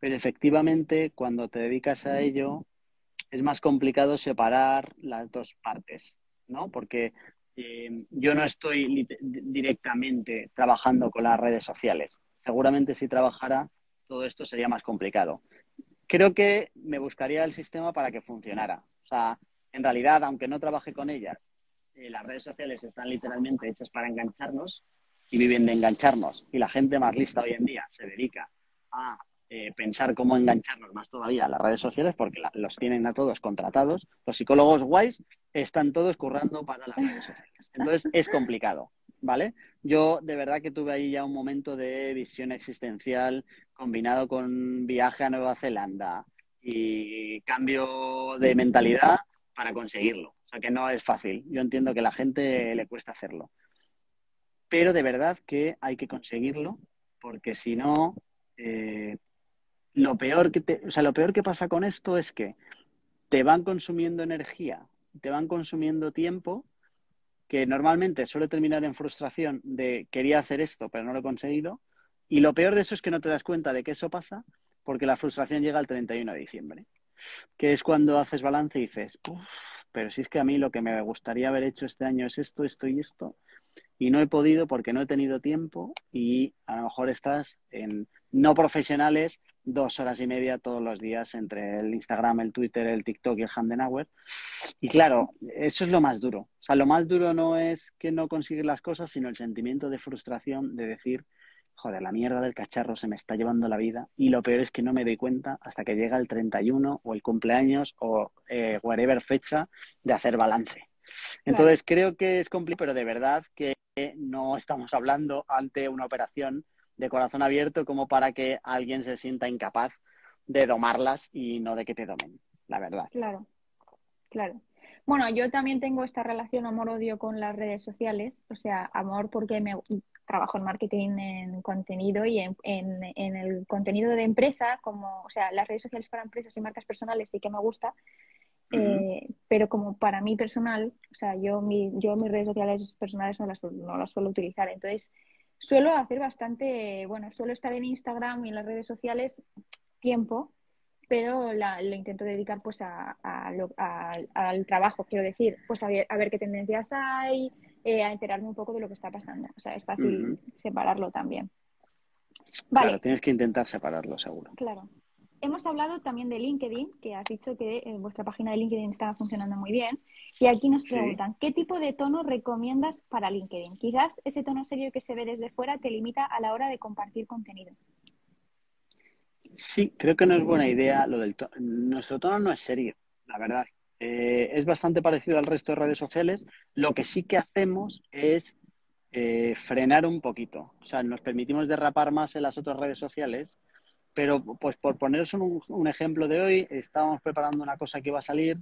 Pero efectivamente, cuando te dedicas a ello, es más complicado separar las dos partes, ¿no? Porque eh, yo no estoy directamente trabajando con las redes sociales. Seguramente si trabajara, todo esto sería más complicado. Creo que me buscaría el sistema para que funcionara. O sea, en realidad, aunque no trabaje con ellas, eh, las redes sociales están literalmente hechas para engancharnos y viven de engancharnos. Y la gente más lista hoy en día se dedica a eh, pensar cómo engancharnos más todavía a las redes sociales porque los tienen a todos contratados. Los psicólogos guays están todos currando para las redes sociales. Entonces es complicado, ¿vale? Yo de verdad que tuve ahí ya un momento de visión existencial combinado con viaje a Nueva Zelanda y cambio de mentalidad para conseguirlo. O sea que no es fácil. Yo entiendo que a la gente le cuesta hacerlo. Pero de verdad que hay que conseguirlo porque si no, eh, lo peor que te- o sea, lo peor que pasa con esto es que te van consumiendo energía, te van consumiendo tiempo que normalmente suele terminar en frustración de quería hacer esto, pero no lo he conseguido. Y lo peor de eso es que no te das cuenta de que eso pasa porque la frustración llega el 31 de diciembre, que es cuando haces balance y dices, "Puf, pero si es que a mí lo que me gustaría haber hecho este año es esto, esto y esto, y no he podido porque no he tenido tiempo y a lo mejor estás en no profesionales dos horas y media todos los días entre el Instagram, el Twitter, el TikTok y el Handenauer. Y claro, eso es lo más duro. O sea, lo más duro no es que no consigues las cosas, sino el sentimiento de frustración de decir, joder, la mierda del cacharro se me está llevando la vida y lo peor es que no me doy cuenta hasta que llega el 31 o el cumpleaños o eh, whatever fecha de hacer balance. Entonces creo que es complicado, pero de verdad que no estamos hablando ante una operación de corazón abierto como para que alguien se sienta incapaz de domarlas y no de que te domen, la verdad. Claro, claro. Bueno, yo también tengo esta relación amor-odio con las redes sociales, o sea, amor porque me trabajo en marketing, en contenido y en, en, en el contenido de empresa, como, o sea, las redes sociales para empresas y marcas personales sí que me gusta, eh, pero como para mí personal, o sea, yo, mi, yo mis redes sociales personales no las, no las suelo utilizar, entonces suelo hacer bastante, bueno, suelo estar en Instagram y en las redes sociales tiempo, pero la- lo intento dedicar pues a, a lo- a- al trabajo, quiero decir, pues a ver, a ver qué tendencias hay, eh, a enterarme un poco de lo que está pasando, o sea, es fácil separarlo también. Vale, Claro, tienes que intentar separarlo, seguro. Claro. Hemos hablado también de LinkedIn, que has dicho que eh, vuestra página de LinkedIn está funcionando muy bien. Y aquí nos Sí. preguntan, ¿qué tipo de tono recomiendas para LinkedIn? Quizás ese tono serio que se ve desde fuera te limita a la hora de compartir contenido. Sí, creo que no es buena idea lo del tono. Nuestro tono no es serio, la verdad. Eh, es bastante parecido al resto de redes sociales. Lo que sí que hacemos es eh, frenar un poquito. O sea, nos permitimos derrapar más en las otras redes sociales, pero pues por poneros un, ejemplo de hoy, estábamos preparando una cosa que iba a salir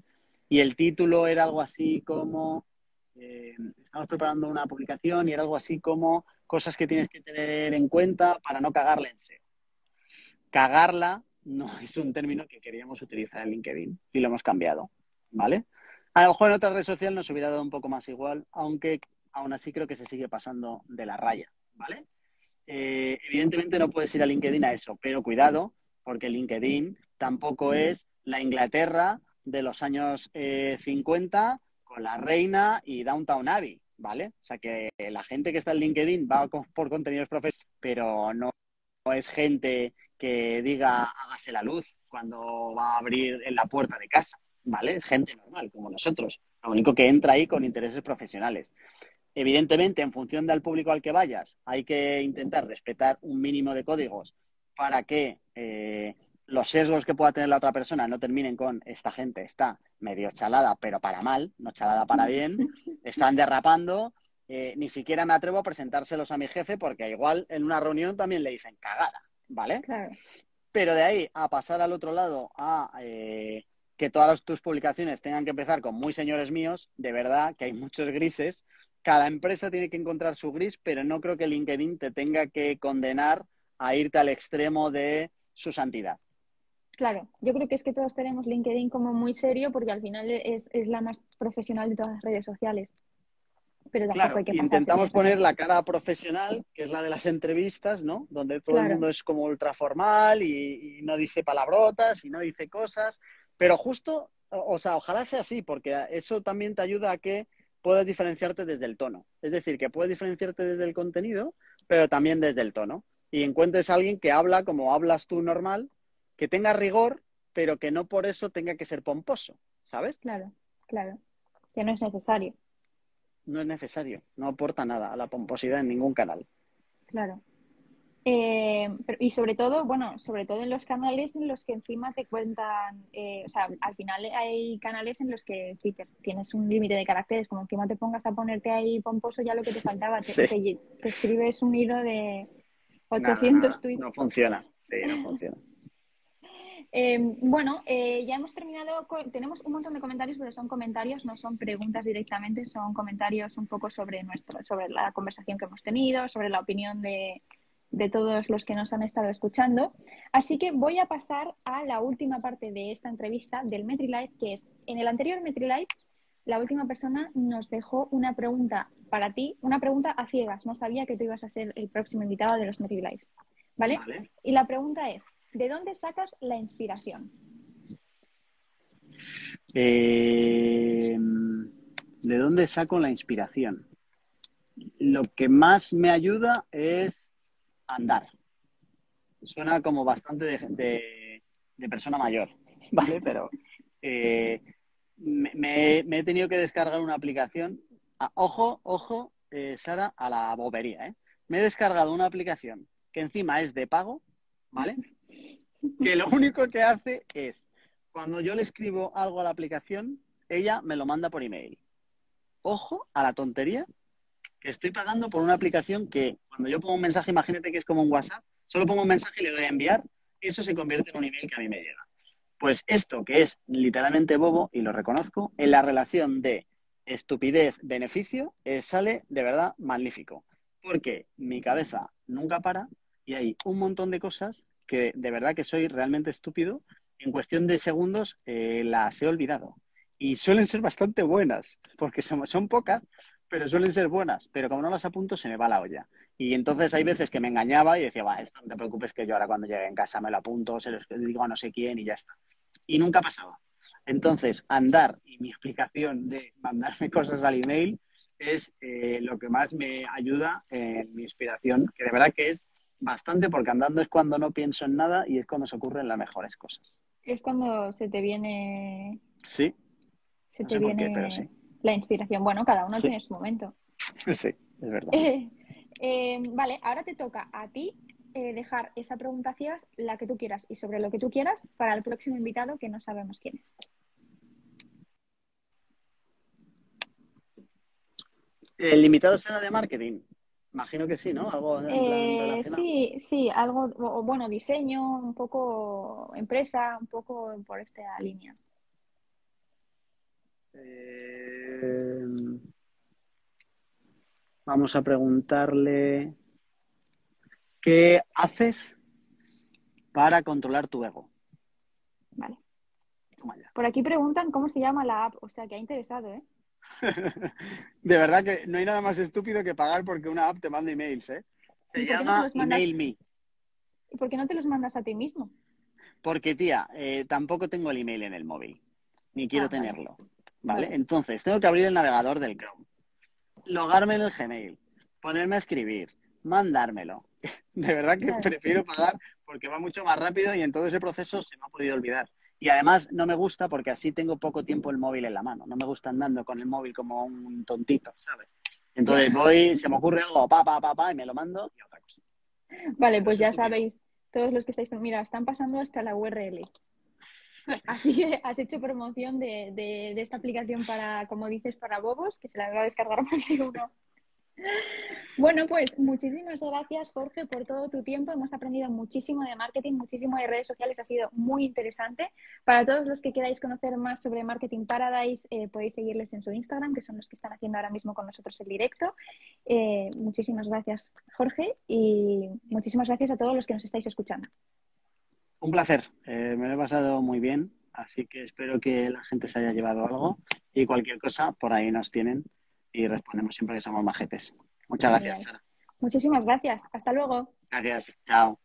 y el título era algo así como, eh, estamos preparando una publicación y era algo así como cosas que tienes que tener en cuenta para no cagarla en SEO cagarla no es un término que queríamos utilizar en LinkedIn y lo hemos cambiado, ¿vale? A lo mejor en otra red social nos hubiera dado un poco más igual, aunque aún así creo que se sigue pasando de la raya, ¿vale? Eh, evidentemente no puedes ir a LinkedIn a eso, pero cuidado, porque LinkedIn tampoco es la Inglaterra de los años 50 eh, con la reina y Downtown Abbey, ¿vale? O sea que la gente que está en LinkedIn va por contenidos profesionales, pero no, es gente que diga hágase la luz cuando va a abrir en la puerta de casa, ¿vale? Es gente normal, como nosotros. Lo único que entra ahí con intereses profesionales. Evidentemente, en función del público al que vayas, hay que intentar respetar un mínimo de códigos para que eh, los sesgos que pueda tener la otra persona no terminen con esta gente está medio chalada, pero para mal, no chalada para bien, están derrapando, eh, ni siquiera me atrevo a presentárselos a mi jefe porque igual en una reunión también le dicen cagada, ¿vale? Claro. Pero de ahí a pasar al otro lado a eh, que todas tus publicaciones tengan que empezar con muy señores míos, de verdad que hay muchos grises. Cada empresa tiene que encontrar su gris, pero no creo que LinkedIn te tenga que condenar a irte al extremo de su santidad. Claro, yo creo que es que todos tenemos LinkedIn como muy serio porque al final es, la más profesional de todas las redes sociales. Pero claro, hay que intentamos poner la cara profesional, que es la de las entrevistas, ¿no? Donde todo el mundo es como ultra formal y, no dice palabrotas y no dice cosas. Pero justo, o sea, ojalá sea así, porque eso también te ayuda a que puedas diferenciarte desde el tono. Es decir, que puedes diferenciarte desde el contenido, pero también desde el tono. Y encuentres a alguien que habla como hablas tú normal que tenga rigor, pero que no por eso tenga que ser pomposo, ¿sabes? Claro, claro. Que no es necesario. No es necesario, no aporta nada a la pomposidad en ningún canal. Claro. Eh, y sobre todo, bueno, sobre todo en los canales en los que encima te cuentan, eh, o sea, al final hay canales en los que Twitter tienes un límite de caracteres, como encima te pongas a ponerte ahí pomposo ya lo que te faltaba, te, escribes un hilo de 800 tweets. No funciona, sí, no funciona. Em, bueno, eh, ya hemos terminado. tenemos un montón de comentarios, pero son comentarios, no son preguntas directamente, son comentarios un poco sobre nuestro, sobre la conversación que hemos tenido, sobre la opinión de, todos los que nos han estado escuchando. Así que voy a pasar a la última parte de esta entrevista del MetriLife, que es en el anterior MetriLife, la última persona nos dejó una pregunta para ti, una pregunta a ciegas. No sabía que tú ibas a ser el próximo invitado de los MetriLives. ¿Vale? Y la pregunta es, ¿De dónde sacas la inspiración? Eh, ¿De dónde saco la inspiración? Lo que más me ayuda es andar. Suena como bastante de, persona mayor, ¿vale? Pero eh, me, he tenido que descargar una aplicación. Ah, ojo, ojo, eh, Sara, a la bobería, ¿eh? Me he descargado una aplicación que encima es de pago, ¿vale? que lo único que hace es, cuando yo le escribo algo a la aplicación, ella me lo manda por email. Ojo a la tontería estoy pagando por una aplicación que cuando yo pongo un mensaje, imagínate que es como un WhatsApp, solo pongo un mensaje y le doy a enviar, eso se convierte en un email que a mí me llega. Pues esto, que es literalmente bobo, y lo reconozco, en la relación de estupidez-beneficio, eh, sale de verdad magnífico. Porque mi cabeza nunca para y hay un montón de cosas que de verdad que soy realmente estúpido, en cuestión de segundos eh, las he olvidado. Y suelen ser bastante buenas, porque son, son pocas, pero suelen ser buenas. Pero como no las apunto, se me va la olla. Y entonces hay veces que me engañaba y decía, va, esto no te preocupes que yo ahora cuando llegue en casa me lo apunto, se lo digo a no sé quién y ya está. Y nunca pasaba. Entonces, andar y mi explicación de mandarme cosas al email es eh, lo que más me ayuda en mi inspiración, que de verdad que es bastante porque andando es cuando no pienso en nada y es cuando se ocurren las mejores cosas. Es cuando se te viene. Sí. Se te viene la inspiración. Bueno, cada uno tiene su momento. Sí, es verdad. Eh, vale, ahora te toca a ti eh, dejar esa pregunta ciegas, la que tú quieras y sobre lo que tú quieras, para el próximo invitado que no sabemos quién es. El invitado será de marketing. Imagino que sí, ¿no? Algo eh, sí, sí, algo, bueno, diseño, un poco empresa, un poco por esta línea. Eh, vamos a preguntarle, ¿qué haces para controlar tu ego? Ya. Por aquí preguntan cómo se llama la app, o sea que ha interesado, ¿eh? De verdad que no hay nada más estúpido que pagar porque una app te manda emails, ¿eh? Se ¿Y por qué no llama mandas? Email Me. ¿Y por qué no te los mandas a ti mismo? Porque, tía, eh, tampoco tengo el email en el móvil. Ni quiero Ah, vale. tenerlo. ¿Vale? Vale. Entonces, tengo que abrir el navegador del Chrome. Logarme en el Gmail. Ponerme a escribir. Mandármelo. De verdad que prefiero pagar porque va mucho más rápido y en todo ese proceso se me ha podido olvidar. Y además no me gusta porque así tengo poco tiempo el móvil en la mano. No me gusta andando con el móvil como un tontito, ¿sabes? Entonces voy, se me ocurre algo, pa, pa, pa, pa, y me lo mando y otra cosa. Vale, pues ya sabéis, todos los que estáis, mira, están pasando hasta la URL. Así que has hecho promoción de, de- esta aplicación para, como dices, para bobos, que se la va a descargar más de uno. Bueno, pues muchísimas gracias, Jorge, por todo tu tiempo. Hemos aprendido muchísimo de marketing, muchísimo de redes sociales. Ha sido muy interesante. Para todos los que queráis conocer más sobre Marketing Paradise, eh, podéis seguirles en su Instagram, que son los que están haciendo ahora mismo con nosotros el directo. Eh, muchísimas gracias, Jorge, y muchísimas gracias a todos los que nos estáis escuchando. Un placer, eh, me lo he pasado muy bien, así que espero que la gente se haya llevado algo y cualquier cosa por ahí nos tienen y respondemos siempre que somos majetes. Muchas gracias. Sara. Muchísimas gracias. Hasta luego. Gracias, chao.